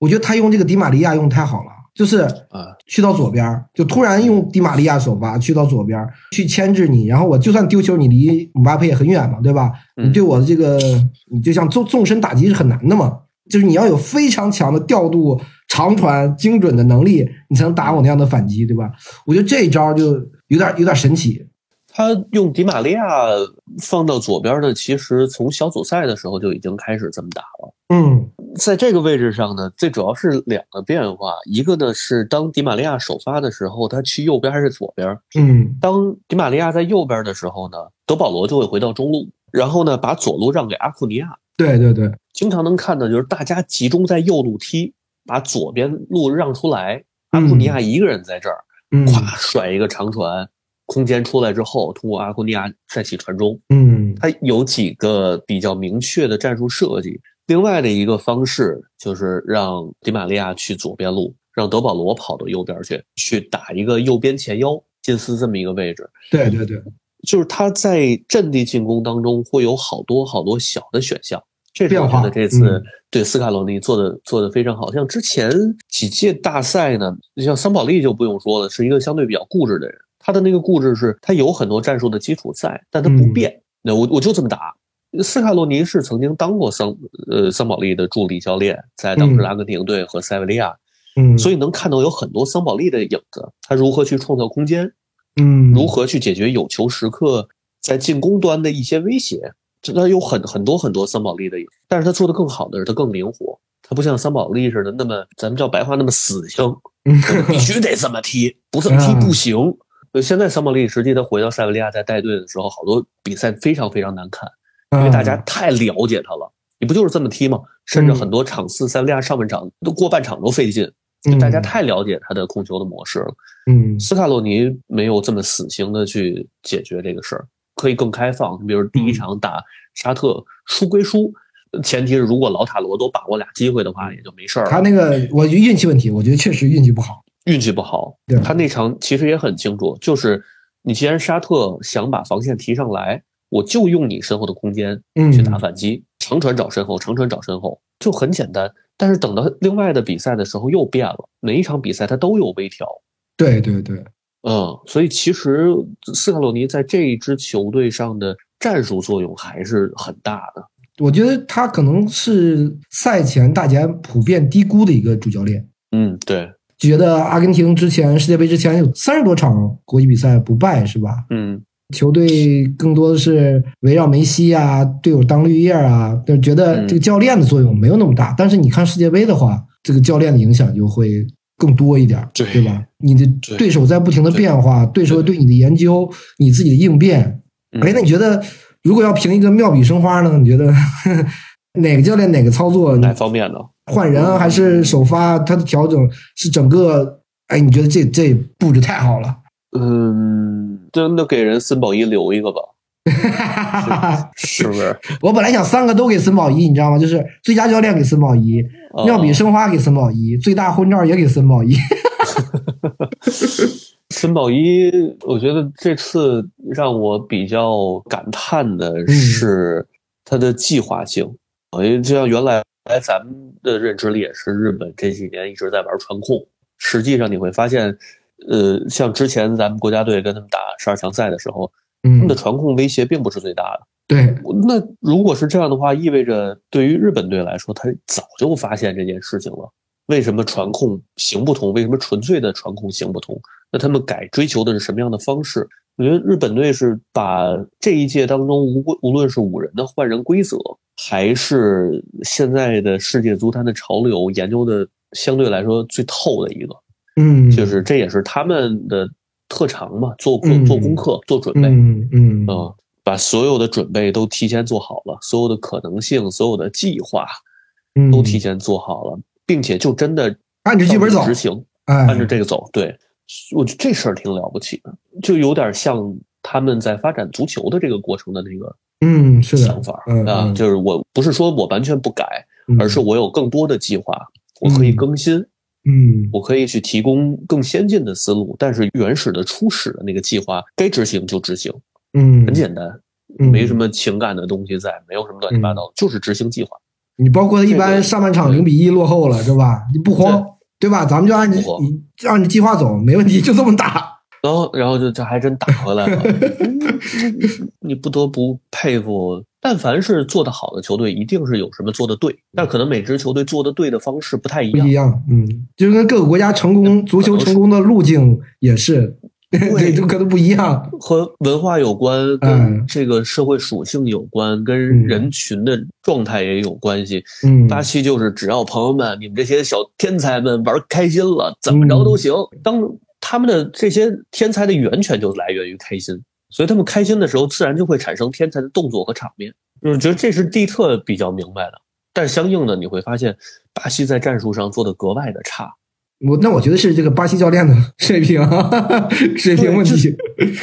我觉得他用这个迪玛利亚用太好了。就是啊，去到左边，就突然用迪玛利亚首发去到左边去牵制你，然后我就算丢球，你离姆巴佩也很远嘛，对吧？你对我的这个，你就像纵纵深打击是很难的嘛，就是你要有非常强的调度、长传、精准的能力，你才能打我那样的反击，对吧？我觉得这一招就有点有点神奇。他用迪玛利亚放到左边的，其实从小组赛的时候就已经开始这么打了。嗯，在这个位置上呢，最主要是两个变化，一个呢是当迪玛利亚首发的时候，他去右边还是左边？嗯，当迪玛利亚在右边的时候呢，德保罗就会回到中路，然后呢把左路让给阿库尼亚。对对对，经常能看到就是大家集中在右路踢，把左边路让出来，阿库尼亚一个人在这儿，咵甩一个长传。空间出来之后，通过阿库尼亚再起传中。嗯，他有几个比较明确的战术设计。另外的一个方式就是让迪玛利亚去左边路，让德保罗跑到右边去，去打一个右边前腰近似这么一个位置。对对对，就是他在阵地进攻当中会有好多好多小的选项。这我觉得这次对斯卡罗尼做的做的非常好。像之前几届大赛呢，像桑保利就不用说了，是一个相对比较固执的人。他的那个固执是，他有很多战术的基础在，但他不变。那我我就这么打。斯卡洛尼是曾经当过桑呃桑保利的助理教练，在当时阿根廷队和塞维利亚，嗯，所以能看到有很多桑保利的影子。他如何去创造空间，嗯，如何去解决有球时刻在进攻端的一些威胁，这他有很很多很多桑保利的影。但是他做的更好的是，他更灵活。他不像桑保利似的那么咱们叫白话那么死性，必须得这么踢，不这么踢 <laughs> 不行。现在桑保利实际他回到塞维利亚在带队的时候，好多比赛非常非常难看，因为大家太了解他了。你不就是这么踢吗？甚至很多场次塞维利亚上半场都过半场都费劲，就大家太了解他的控球的模式了。嗯，斯卡洛尼没有这么死心的去解决这个事儿，可以更开放。比如第一场打沙特输归输，前提是如果老塔罗都把握俩机会的话，也就没事儿。他那个我觉得运气问题，我觉得确实运气不好。运气不好，他那场其实也很清楚，就是你既然沙特想把防线提上来，我就用你身后的空间去打反击，长传找身后，长传找身后，就很简单。但是等到另外的比赛的时候又变了，每一场比赛他都有微调。对对对，嗯，所以其实斯卡洛尼在这一支球队上的战术作用还是很大的。我觉得他可能是赛前大家普遍低估的一个主教练。嗯，对。觉得阿根廷之前世界杯之前有三十多场国际比赛不败，是吧？嗯，球队更多的是围绕梅西啊，队友当绿叶啊，就觉得这个教练的作用没有那么大。但是你看世界杯的话，这个教练的影响就会更多一点，对对吧？你的对对手在不停的变化，对手对你的研究，你自己的应变。嗯哎，那你觉得如果要评一个妙笔生花呢？你觉得 <laughs> 哪个教练哪个操作？哪方面呢？换人啊还是首发？他的调整是整个？哎，你觉得这这布置太好了？嗯，真的给人森宝一留一个吧，<laughs> 是不是？我本来想三个都给森宝一，你知道吗？就是最佳教练给森宝一，哦妙笔生花给森宝一，最大婚照也给森宝一。<laughs> 森宝一，我觉得这次让我比较感叹的嗯是他的计划性。因为就像原来咱们的认知里也是，日本这几年一直在玩传控。实际上你会发现，呃，像之前咱们国家队跟他们打十二强赛的时候，他们嗯的，传控威胁并不是最大的。对，那如果是这样的话，意味着对于日本队来说，他早就发现这件事情了。为什么传控行不通？为什么纯粹的传控行不通？那他们改追求的是什么样的方式？我觉得日本队是把这一届当中无无论是五人的换人规则，还是现在的世界足坛的潮流研究的相对来说最透的一个，嗯，就是这也是他们的特长嘛，做做功课、做准备。嗯嗯嗯，把所有的准备都提前做好了，所有的可能性、所有的计划嗯，都提前做好了，并且就真的按着剧本走执行，哎，按照这个走。对，我觉得这事儿挺了不起的，就有点像他们在发展足球的这个过程的那个嗯是的想法嗯啊，嗯就是我不是说我完全不改，嗯而是我有更多的计划，我可以嗯更新，嗯我可以去提供更先进的思路，但是原始的初始的那个计划该执行就执行，嗯很简单。嗯没什么情感的东西在，没有什么乱七八糟，就是执行计划。你包括一般上半场零比一落后了，是吧？你不慌，对吧？咱们就按你你按你计划走，没问题，就这么打。然后，然后就这还真打回来了。<laughs> 你不得不佩服，但凡是做得好的球队，一定是有什么做得对，但可能每支球队做得对的方式不太一样不一。样，嗯，就跟各个国家成功足球成功的路径也是，<laughs> 对，就可能不一样。和文化有关，嗯跟这个社会属性有关，跟嗯人群的状态也有关系。嗯，巴西就是只要朋友们，你们这些小天才们玩开心了，怎么着都行。当他们的这些天才的源泉就来源于开心，所以他们开心的时候，自然就会产生天才的动作和场面。我觉得这是蒂特比较明白的，但相应的你会发现，巴西在战术上做的格外的差，我那我觉得是这个巴西教练的水平 <laughs> 水平问题。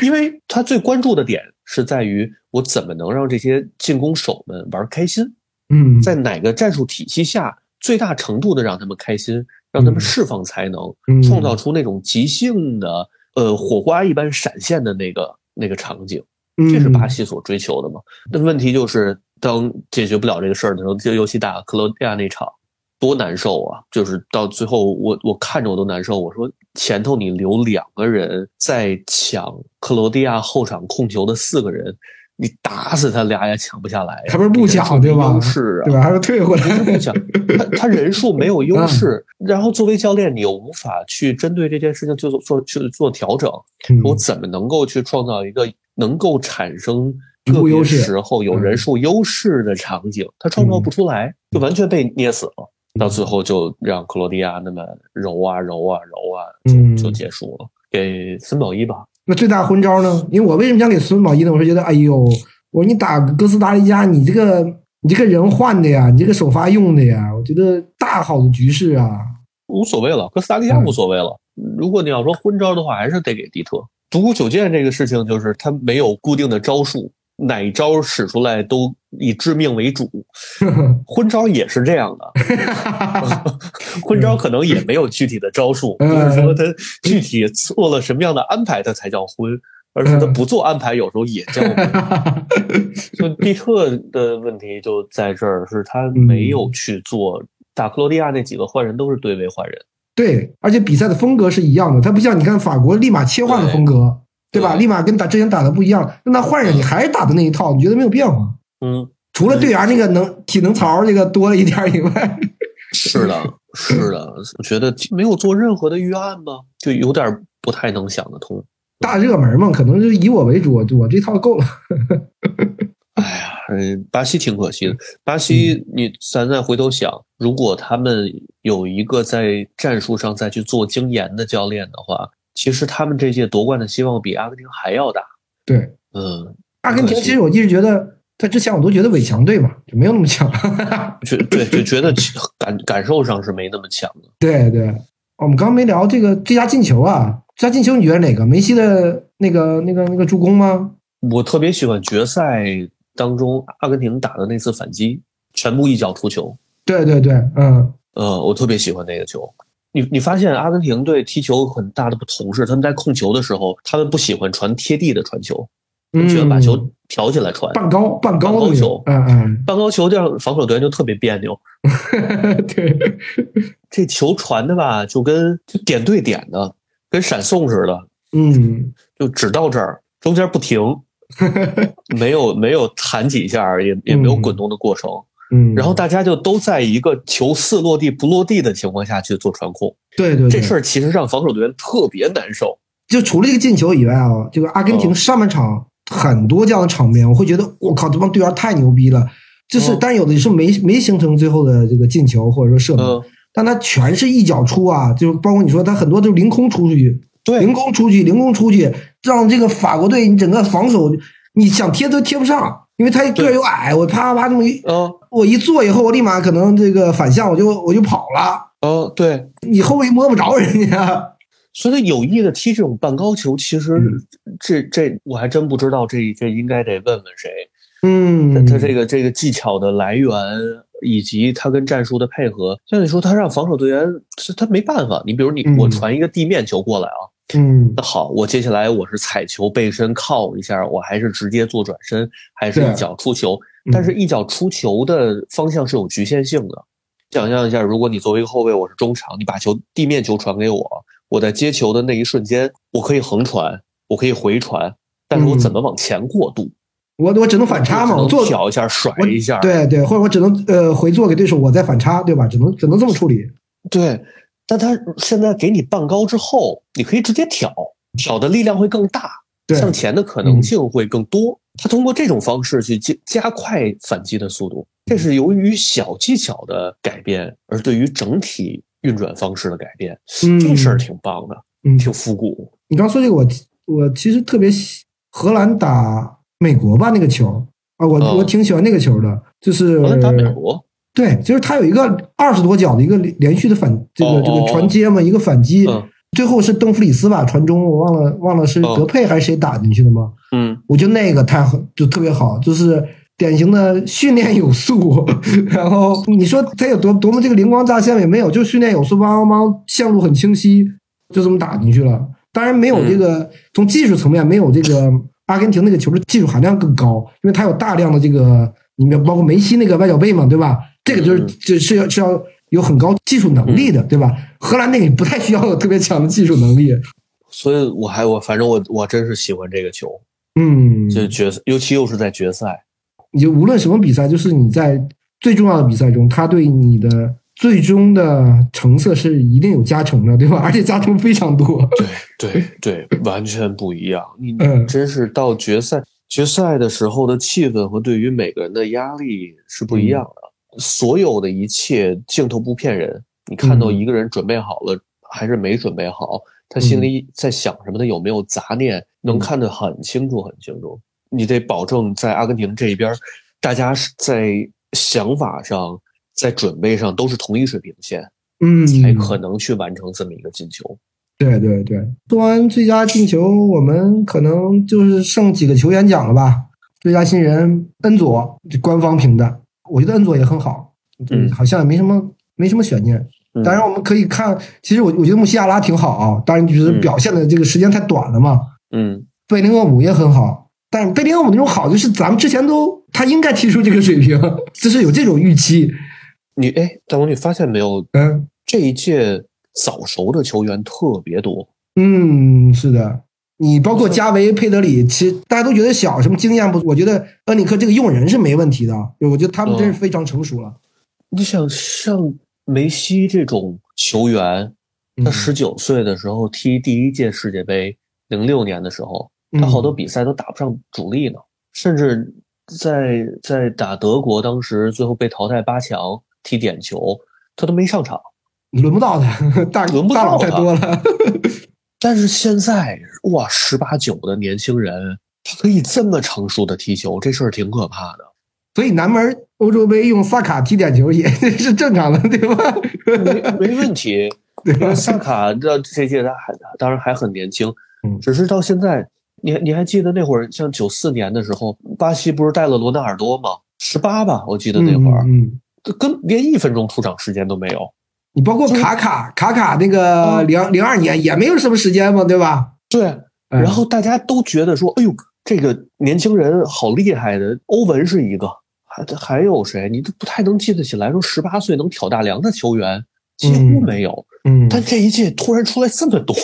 因为他最关注的点是在于我怎么能让这些进攻手们玩开心。嗯，在哪个战术体系下，最大程度的让他们开心，让他们嗯释放才能，嗯创造出那种即兴的呃火花一般闪现的那个那个场景，这是巴西所追求的嘛？那问题就是，当解决不了这个事儿的时候，就尤其打克罗地亚那场，多难受啊！就是到最后我，我看着我都难受。我说前头你留两个人在抢克罗地亚后场控球的四个人，你打死他俩也抢不下来、他不是不抢对吧？优势啊，对吧？还是退回来？不抢，<laughs> 他他人数没有优势，然后作为教练，你又无法去针对这件事情去做做去做调整。嗯我怎么能够去创造一个能够产生个别时候有人数优势的场景？他创造不出来，就完全被捏死了。到最后就让克罗地亚那么揉啊揉啊揉啊，嗯就就结束了。给森保一吧，那最大昏招呢？因为我为什么想给孙宝一呢？我是觉得，哎呦，我说你打哥斯达黎加，你这个你这个人换的呀，你这个首发用的呀，我觉得大好的局势啊。无所谓了，哥斯达黎加嗯无所谓了。如果你要说昏招的话，还是得给迪特。独孤九剑这个事情，就是他没有固定的招数，哪一招使出来都以致命为主。<laughs> 昏招也是这样的，<laughs> 昏招可能也没有具体的招数，不嗯是说他具体做了什么样的安排，他才叫昏，而是他不做安排，有时候也叫昏。<laughs> 就蒂特的问题就在这儿，是他没有去做。打克罗地亚那几个换人都是对位换人，对，而且比赛的风格是一样的，他不像你看法国立马切换的风格，对吧？立马跟打之前打的不一样，那他换上你还是打的那一套，你觉得没有变化？嗯，除了队员那个能体能槽这个多了一点以外，是的，是的，我觉得没有做任何的预案吗？就有点不太能想得通。大热门嘛，可能就以我为主，我这套够了。<laughs> 哎呀，巴西挺可惜的。巴西，你咱再回头想，如果他们有一个在战术上再去做精研的教练的话，其实他们这届夺冠的希望比阿根廷还要大。对，嗯，阿根廷其实我一直觉得，在之前我都觉得伪强队嘛，就没有那么强。<laughs> 觉对，就觉得感感受上是没那么强的。对对，我们刚没聊这个最佳进球啊。最佳进球你觉得哪个？梅西的那个、那个、那个助攻吗？我特别喜欢决赛当中阿根廷打的那次反击，全部一脚出球。对对对，嗯，呃，我特别喜欢那个球。你你发现阿根廷队踢球很大的不同是，他们在控球的时候，他们不喜欢传贴地的传球，喜欢把球挑起来传，半高半高球，嗯嗯，<laughs> 半高球这样防守队员就特别别扭。<laughs> 对，这球传的吧，就跟就点对点的。跟闪送似的，嗯，就只到这儿，中间不停，<laughs> 没有没有弹几下，也也没有滚动的过程，嗯，然后大家就都在一个球似落地不落地的情况下去做传控，对对，这事儿其实让防守队员特别难受。就除了这个进球以外啊，这个阿根廷上半场很多这样的场面，我会觉得我靠，这帮队员太牛逼了。就是，但有的是没没形成最后的这个进球或者说射门。但他全是一脚出啊，就包括你说他很多都是凌空出去，对，凌空出去，凌空出去，让这个法国队你整个防守，你想贴都贴不上，因为他个儿又矮，我啪啪啪这么一，我一坐以后，我立马可能这个反向我就我就跑了，哦，对，你后卫摸不着人家，<laughs> 所以他有意的踢这种半高球，其实这这我还真不知道，这这应该得问问谁，嗯，他这个这个技巧的来源。以及他跟战术的配合，像你说他让防守队员，是他没办法。你比如你我传一个地面球过来啊，嗯，那好，我接下来我是踩球背身靠一下，我还是直接做转身，还是一脚出球？但是一脚出球的方向是有局限性的。想象一下，如果你作为一个后卫，我是中场，你把球地面球传给我，我在接球的那一瞬间，我可以横传，我可以回传，但是我怎么往前过渡？我我只能反差嘛，我做挑一下甩一下，对对，或者我只能呃回做给对手，我再反差，对吧？只能只能这么处理。对，但他现在给你半高之后，你可以直接挑，挑的力量会更大，向前的可能性会更多。他通过这种方式去加加快反击的速度，这是由于小技巧的改变，而对于整体运转方式的改变，这事儿挺棒的，嗯挺复古。你刚说这个，我我其实特别喜荷兰打。美国吧，那个球啊，我我挺喜欢那个球的，就是荷兰打美国，对，就是他有一个二十多脚的一个连续的反这个这个传接嘛，一个反击，最后是邓弗里斯吧传中，我忘了忘了是德佩还是谁打进去的吗？嗯，我觉得那个太就特别好，就是典型的训练有素，<laughs> 然后你说他有多多么这个灵光乍现也没有，就训练有素，梆梆线路很清晰，就这么打进去了。当然没有这个从技术层面没有这个。阿根廷那个球的技术含量更高，因为它有大量的这个，里面包括梅西那个外脚背嘛，对吧？这个就是就是要是要有很高技术能力的，对吧？荷兰那个不太需要有特别强的技术能力。所以我还我反正我我真是喜欢这个球，嗯，就决赛，尤其又是在决赛，你就无论什么比赛，就是你在最重要的比赛中，他对你的。最终的成色是一定有加成的，对吧？<laughs> 而且加成非常多。对对对，完全不一样。你真是到决赛决赛的时候的气氛和对于每个人的压力是不一样的。所有的一切镜头不骗人，你看到一个人准备好了还是没准备好，他心里在想什么，他有没有杂念，能看得很清楚很清楚。你得保证在阿根廷这一边，大家是在想法上。在准备上都是同一水平线，嗯，才可能去完成这么一个进球。对对对，说完最佳进球，我们可能就是剩几个球员奖了吧？最佳新人恩佐，官方评的，我觉得恩佐也很好，嗯，好像也没什么没什么悬念。当然我们可以看，其实我我觉得穆西亚拉挺好啊，当然就是表现的这个时间太短了嘛。嗯，贝林厄姆也很好，但是贝林厄姆那种好，就是咱们之前都他应该踢出这个水平，就是有这种预期。你哎，大王，你发现没有？嗯，这一届早熟的球员特别多。嗯，是的。你包括加维、佩德里，其实大家都觉得小，什么经验不？我觉得恩里克这个用人是没问题的。我觉得他们真是非常成熟了。你想，像梅西这种球员，他嗯十九岁的时候踢第一届世界杯，零六年的时候，他好多比赛都打不上主力呢，甚至在在打德国，当时最后被淘汰八强踢点球，他都没上场。轮不到他，<laughs> 大轮不到大佬太多了。<laughs> 但是现在哇，十八九的年轻人，他可以这么成熟的踢球，这事儿挺可怕的。所以南门欧洲杯用萨卡踢点球也 <laughs> 是正常的，对吧？<laughs> 没没问题。<laughs> 对吧？萨卡的这届他还当然还很年轻，嗯只是到现在，你你还记得那会儿，像九四年的时候，巴西不是带了罗纳尔多吗？十八吧，我记得那会儿，嗯，嗯跟连一分钟出场时间都没有。你包括卡卡，卡卡那个零零二年也没有什么时间嘛，对吧？对，嗯然后大家都觉得说，哎呦，这个年轻人好厉害的。欧文是一个，还还有谁？你都不太能记得起来，说十八岁能挑大梁的球员几乎没有。嗯，但这一届突然出来这么多，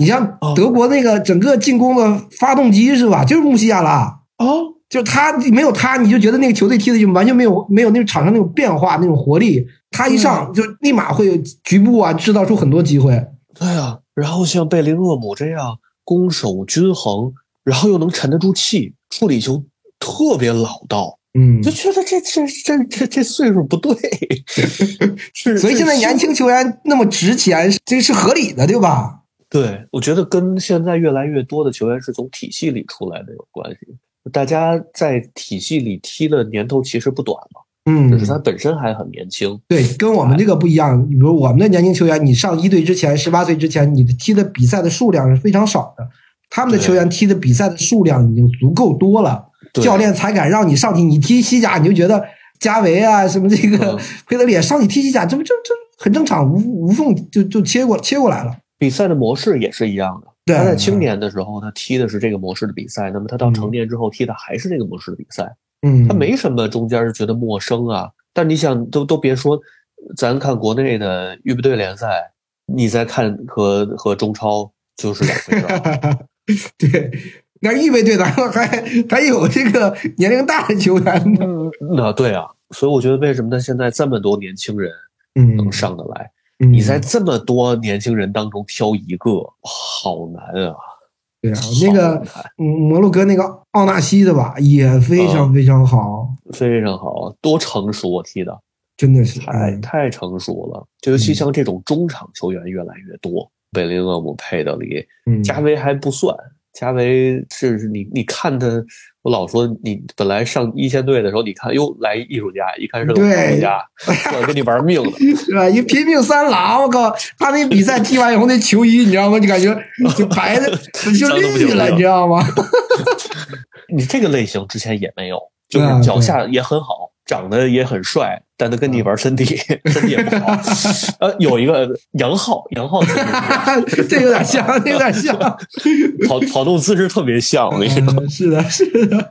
你像 <laughs> 哦德国那个整个进攻的发动机是吧？就是穆西亚拉，啊，就他没有他，你就觉得那个球队踢的就完全没有没有那种场上那种变化那种活力。他一上就立马会有局部啊制造出很多机会。对啊。然后像贝林厄姆这样攻守均衡，然后又能沉得住气，处理球特别老道，嗯就，觉得这这这这这岁数不对。<laughs> 是，所以现在年轻球员那么值钱，这是合理的，对吧？对，我觉得跟现在越来越多的球员是从体系里出来的有关系。大家在体系里踢的年头其实不短了，嗯就是他本身还很年轻。对，跟我们这个不一样。比如我们的年轻球员，你上一队之前，十八岁之前，你的踢的比赛的数量是非常少的。他们的球员踢的比赛的数量已经足够多了，对教练才敢让你上去。你踢西甲，你就觉得加维啊，什么这个嗯佩德里上去踢西甲，这不这这很正常，无无缝就就切过切过来了。比赛的模式也是一样的。对他在青年的时候，他踢的是这个模式的比赛，那么他到嗯成年之后踢的还是这个模式的比赛，嗯，他没什么中间觉得陌生啊。但你想，都都别说，咱看国内的预备队联赛，你再看和和中超就是两回事儿。<laughs> 对，那预备队咱们还还有这个年龄大的球员呢。那对啊，所以我觉得为什么他现在这么多年轻人嗯，能上得来？嗯你在这么多年轻人当中挑一个，好难啊！对啊，那个摩洛哥那个奥纳西的吧，也非常非常好，非常好，多成熟我，踢的真的是。太哎太成熟了。就尤其像这种中场球员越来越多，贝林厄姆、佩德里、嗯，加维还不算，加维是是你你看他，我老说你本来上一线队的时候，你看哟来一艺术家，一看是个对艺术家，<laughs> 过来跟你玩命的。<laughs> 是吧？一拼命三郎，我靠，他那比赛踢完以后那球衣，你知道吗？就感觉就白的 <laughs> 就绿了，你知道吗？你这个类型之前也没有，就啊是脚下也很好，长得也很帅，但他跟你玩身体，身体也不好。<laughs> 呃，有一个杨浩，杨浩 <laughs> 这有点像，这有点像。跑跑动姿势特别像，我跟你说。嗯是的，是的。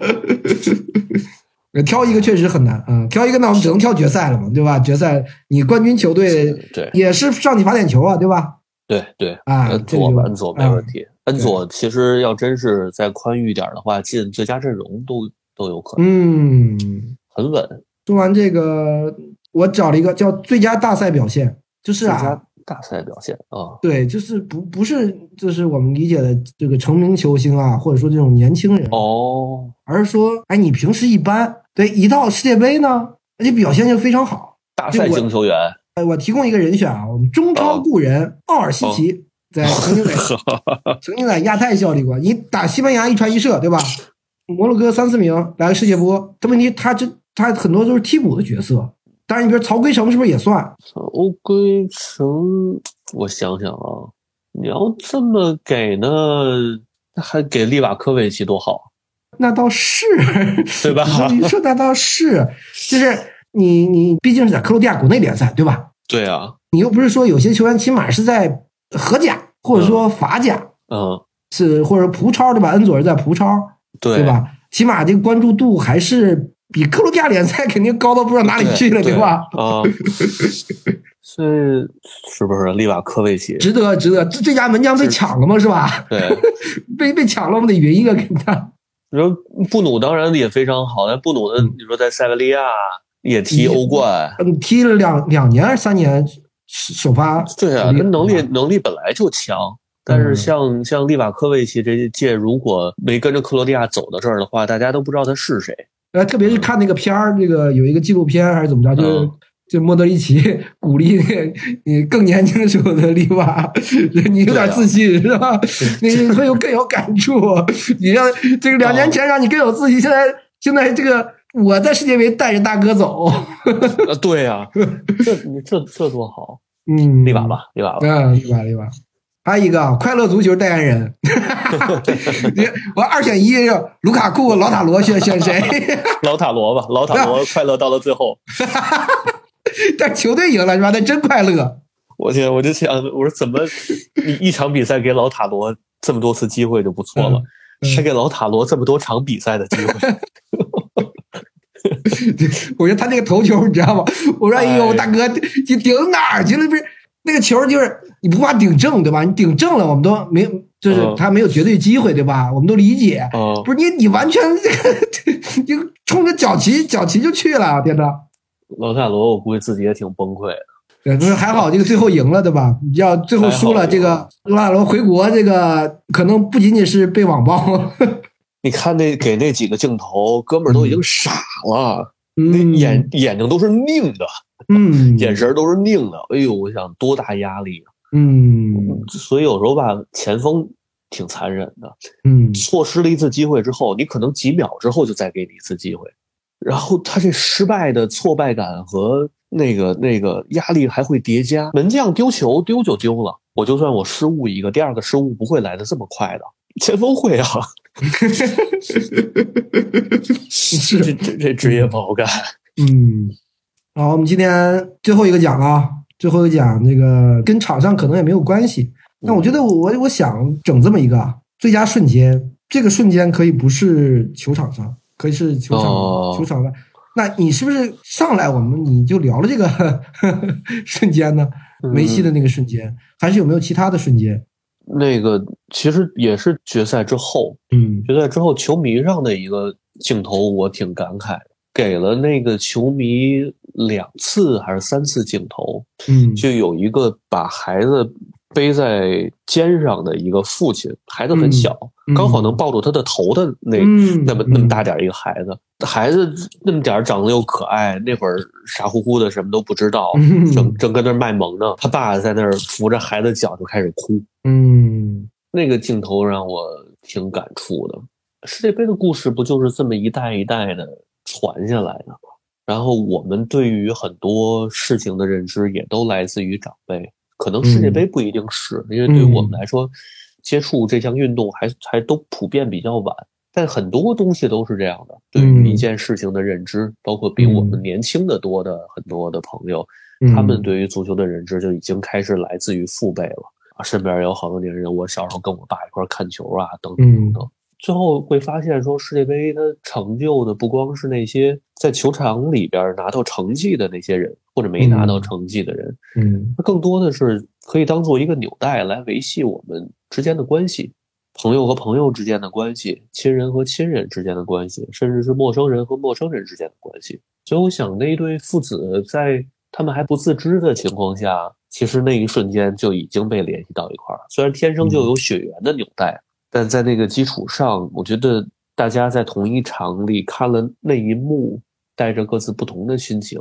挑一个确实很难啊、嗯，挑一个那我们只能挑决赛了嘛，对吧？决赛你冠军球队对也是上去罚点球啊，对吧？对对，啊，恩佐恩佐没问啊题。恩佐其实要真是再宽裕点的话，进最佳阵容都都有可能，嗯，很稳。说完这个，我找了一个叫最佳大赛表现，就是啊最佳，大赛表现啊，对，就是不不是就是我们理解的这个成名球星啊，或者说这种年轻人，哦，而是说，哎，你平时一般，对，一到世界杯呢，而且表现就非常好。大赛型球员，呃，我提供一个人选啊，我们中超故人奥尔西奇，在 <laughs> 曾经在 <laughs> 曾经在亚太效力过，你打西班牙一传一射，对吧？摩洛哥三四名来个世界波，这问题他这他很多都是替补的角色，当然你比如曹圭成是不是也算？曹圭成，我想想啊，你要这么给呢，还给利瓦科维奇多好，那倒是，对吧？你说那倒是，就是你你毕竟是在克罗地亚国内联赛，对吧？对啊，你又不是说有些球员起码是在荷甲或者说法甲，嗯，是或者葡超对吧？恩佐是在葡超，对对？吧？起码这个关注度还是比克罗地亚联赛肯定高到不知道哪里去了，对吧？啊，<laughs> 所以是不是利瓦科维奇？值得，值得。这最佳门将被抢了吗？是吧？对，<laughs> 被被抢了，我们得匀一个给他。你说布努当然也非常好，但布努的嗯你说在塞维利亚也踢欧冠，嗯，踢了两两年还是三年首发。对啊，他能力能力本来就强，但是像像利瓦科维奇这届如果没跟着克罗地亚走到这儿的话，大家都不知道他是谁。呃，特别是看那个片儿，这个有一个纪录片还是怎么着，就就莫德里奇鼓励你更年轻的时候的利瓦，<laughs> 你有点自信是吧？你会有更有感触。你让这个两年前让你更有自信，现在现在这个我在世界杯带着大哥走。呃，对呀，<laughs> 这你这这多好。嗯，利瓦吧，利瓦吧，嗯，利瓦利瓦。还有一个快乐足球代言人，<laughs> 我二选一，卢卡库、老塔罗选选谁？<laughs> 老塔罗吧，老塔罗 <laughs> 快乐到了最后。但球队赢了是吧？那真快乐。我天，我就想，我说怎么一一场比赛给老塔罗这么多次机会就不错了，还给老塔罗这么多场比赛的机会。我觉得他那个头球，你知道吗？我说，哎呦，大哥，你顶哪儿去了？不是那个球，就是你不怕顶正对吧？你顶正了，我们都没，就是他没有绝对机会对吧？我们都理解。不是你，你完全这个，<laughs> 就冲着脚旗脚旗就去了，天呐！老塔罗，我估计自己也挺崩溃的。对，就是还好，这个最后赢了，对吧？要最后输了，这个罗塔罗回国，这个可能不仅仅是被网暴。<laughs> 你看那给那几个镜头，哥们儿都已经傻了，那眼眼睛都是拧的，嗯，<laughs> 眼神都是拧的。哎呦，我想多大压力啊！嗯，所以有时候吧，前锋挺残忍的。嗯，错失了一次机会之后，你可能几秒之后就再给你一次机会。然后他这失败的挫败感和那个那个压力还会叠加。门将丢球丢就丢了，我就算我失误一个，第二个失误不会来的这么快的。前锋会啊，<laughs> 是 <laughs> 这这这职业不好干。嗯，好，我们今天最后一个奖啊，最后一个奖，那个跟场上可能也没有关系。但我觉得我我想整这么一个最佳瞬间，这个瞬间可以不是球场上。可以是球场，球场外。那你是不是上来我们你就聊了这个 <laughs> 瞬间呢？梅西的那个瞬间，还是有没有其他的瞬间？那个其实也是决赛之后，嗯，决赛之后球迷上的一个镜头，我挺感慨，给了那个球迷两次还是三次镜头，嗯，就有一个把孩子。背在肩上的一个父亲，孩子很小，刚好能抱住他的头的那那么那么大点一个孩子，孩子那么点长得又可爱，那会儿傻乎乎的什么都不知道，正正跟那卖萌呢。他爸在那儿扶着孩子脚就开始哭，嗯，那个镜头让我挺感触的。世界杯的故事不就是这么一代一代的传下来的？然后我们对于很多事情的认知也都来自于长辈。可能世界杯不一定是，因为对于我们来说，接触这项运动还还都普遍比较晚。但很多东西都是这样的，对于一件事情的认知，包括比我们年轻的多的很多的朋友，他们对于足球的认知就已经开始来自于父辈了啊。身边有好多年人，我小时候跟我爸一块看球啊，等等等等。最后会发现，说世界杯它成就的不光是那些在球场里边拿到成绩的那些人，或者没拿到成绩的人，嗯，它更多的是可以当做一个纽带来维系我们之间的关系，朋友和朋友之间的关系，亲人和亲人之间的关系，甚至是陌生人和陌生人之间的关系。所以，我想那一对父子在他们还不自知的情况下，其实那一瞬间就已经被联系到一块儿。虽然天生就有血缘的纽带。但在那个基础上，我觉得大家在同一场里看了那一幕，带着各自不同的心情，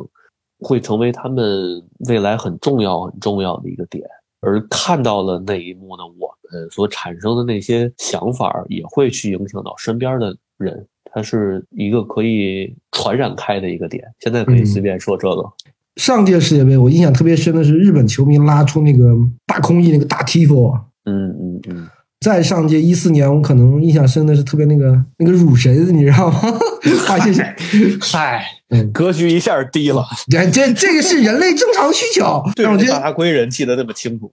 会成为他们未来很重要、很重要的一个点。而看到了那一幕呢我们所产生的那些想法，也会去影响到身边的人。它是一个可以传染开的一个点。现在可以随便说这个。上届世界杯，我印象特别深的是日本球迷拉出那个大空翼那个大 Tifo。嗯嗯嗯。再上届一四年，我可能印象深的是特别那个那个乳神，你知道吗？<laughs> 发现嗨，格局一下低了。这这这个是人类正常需求。但我觉得大归人记得那么清楚。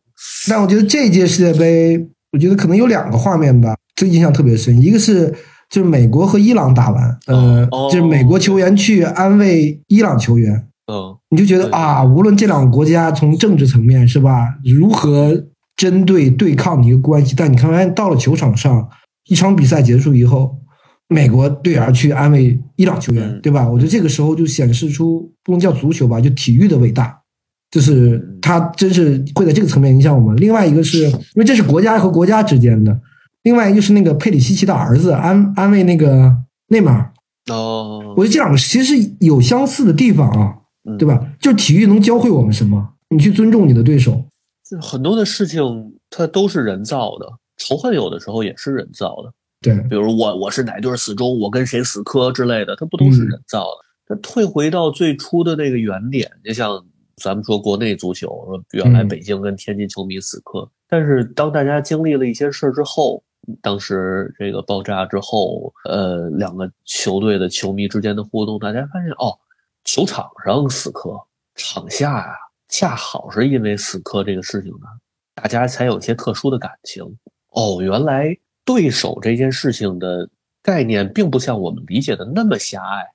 但我觉得这届世界杯，我觉得可能有两个画面吧，最印象特别深。一个是就是美国和伊朗打完，呃，就是美国球员去安慰伊朗球员，嗯，你就觉得啊，无论这两个国家从政治层面是吧，如何。针对对抗的一个关系，但你看，发现到了球场上，一场比赛结束以后，美国队员去安慰伊朗球员，对吧？我觉得这个时候就显示出不能叫足球吧，就体育的伟大，就是他真是会在这个层面影响我们。另外一个是因为这是国家和国家之间的，另外一个是那个佩里西奇的儿子安安慰那个内马尔。哦，我觉得这两个其实有相似的地方啊，嗯对吧？就是体育能教会我们什么？你去尊重你的对手。就是很多的事情它都是人造的，仇恨有的时候也是人造的。对，比如我我是哪队死忠，我跟谁死磕之类的，它不都是嗯人造的？那退回到最初的那个原点，就像咱们说国内足球，说原来嗯北京跟天津球迷死磕，但是当大家经历了一些事儿之后，当时这个爆炸之后，呃，两个球队的球迷之间的互动，大家发现哦，球场上死磕，场下呀、恰好是因为死磕这个事情呢，大家才有一些特殊的感情。哦，原来对手这件事情的概念并不像我们理解的那么狭隘，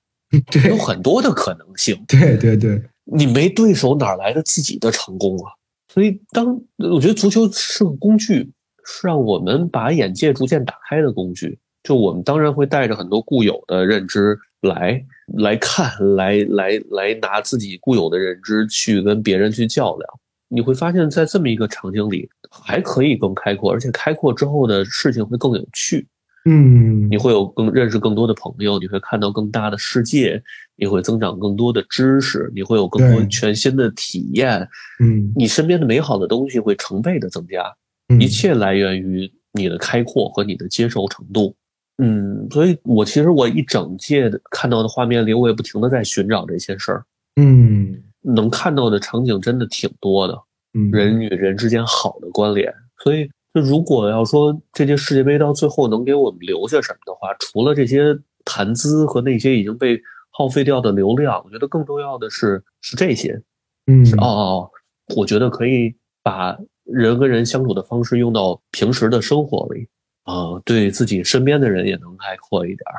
对有很多的可能性。对对对，你没对手，哪来的自己的成功啊？所以当，我觉得足球是个工具，是让我们把眼界逐渐打开的工具。就我们当然会带着很多固有的认知来来看，来来来拿自己固有的认知去跟别人去较量。你会发现在这么一个场景里，还可以更开阔，而且开阔之后的事情会更有趣。嗯你会有更认识更多的朋友，你会看到更大的世界，你会增长更多的知识，你会有更多全新的体验，嗯你身边的美好的东西会成倍的增加，嗯一切来源于你的开阔和你的接受程度。嗯，所以我其实我一整届的看到的画面里，我也不停的在寻找这些事儿，嗯能看到的场景真的挺多的。嗯，人与人之间好的关联。所以，就如果要说这届世界杯到最后能给我们留下什么的话，除了这些谈资和那些已经被耗费掉的流量，我觉得更重要的是是这些。嗯哦哦，我觉得可以把人跟人相处的方式用到平时的生活里。啊、对自己身边的人也能开阔一点儿，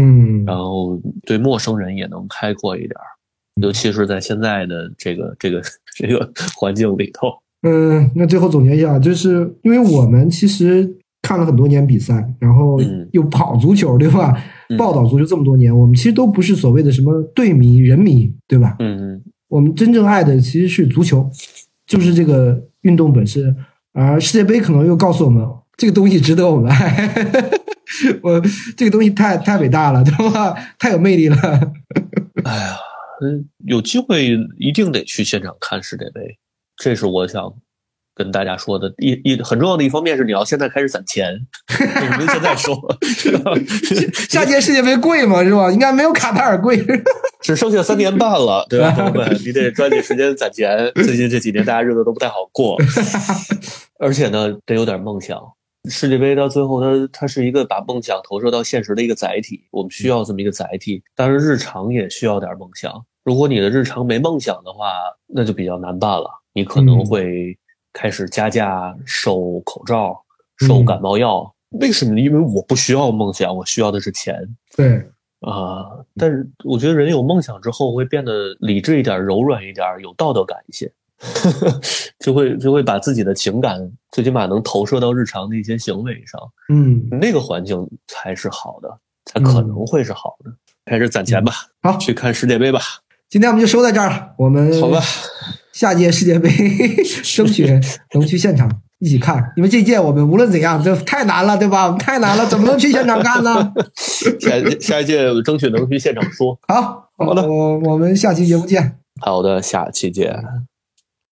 嗯然后对陌生人也能开阔一点儿，尤其是在现在的这个这个这个 <laughs> 环境里头。嗯，那最后总结一下，就是因为我们其实看了很多年比赛，然后嗯又跑足球，对吧？嗯报道足球这么多年，我们其实都不是所谓的什么队迷、人迷，对吧？嗯我们真正爱的其实是足球，就是这个运动本身。而世界杯可能又告诉我们，这个东西值得我们爱。<laughs> 我这个东西太太伟大了，对吧？太有魅力了。哎呀，嗯，有机会一定得去现场看世界杯，这是我想跟大家说的。一一很重要的一方面是你要现在开始攒钱，我们现在说，<laughs> 下届世界杯贵吗？是吧？应该没有卡塔尔贵。<laughs> 只剩下三年半了，对吧，朋友们？你得抓紧时间攒钱。最近这几年大家日子都不太好过，而且呢，得有点梦想。世界杯到最后它，它是一个把梦想投射到现实的一个载体，我们需要这么一个载体。但是，日常也需要点梦想。如果你的日常没梦想的话，那就比较难办了。你可能会开始加价售口罩、售感冒药。为什么呢？因为我不需要梦想，我需要的是钱。对，啊、但是我觉得人有梦想之后会变得理智一点、柔软一点、有道德感一些，<laughs> 就会就会把自己的情感最起码能投射到日常的一些行为上，嗯，那个环境才是好的，才可能会是好的。开始攒钱吧，好，去看世界杯吧。今天我们就收在这儿了。我们好吧，<laughs> 下届世界杯 <laughs> 争取能去现场一起看，因为这届我们无论怎样，这太难了，对吧？我们太难了，怎么能去现场看呢？下下一届争取能去现场说。好，好的我我们下期节目见。好的，下期见。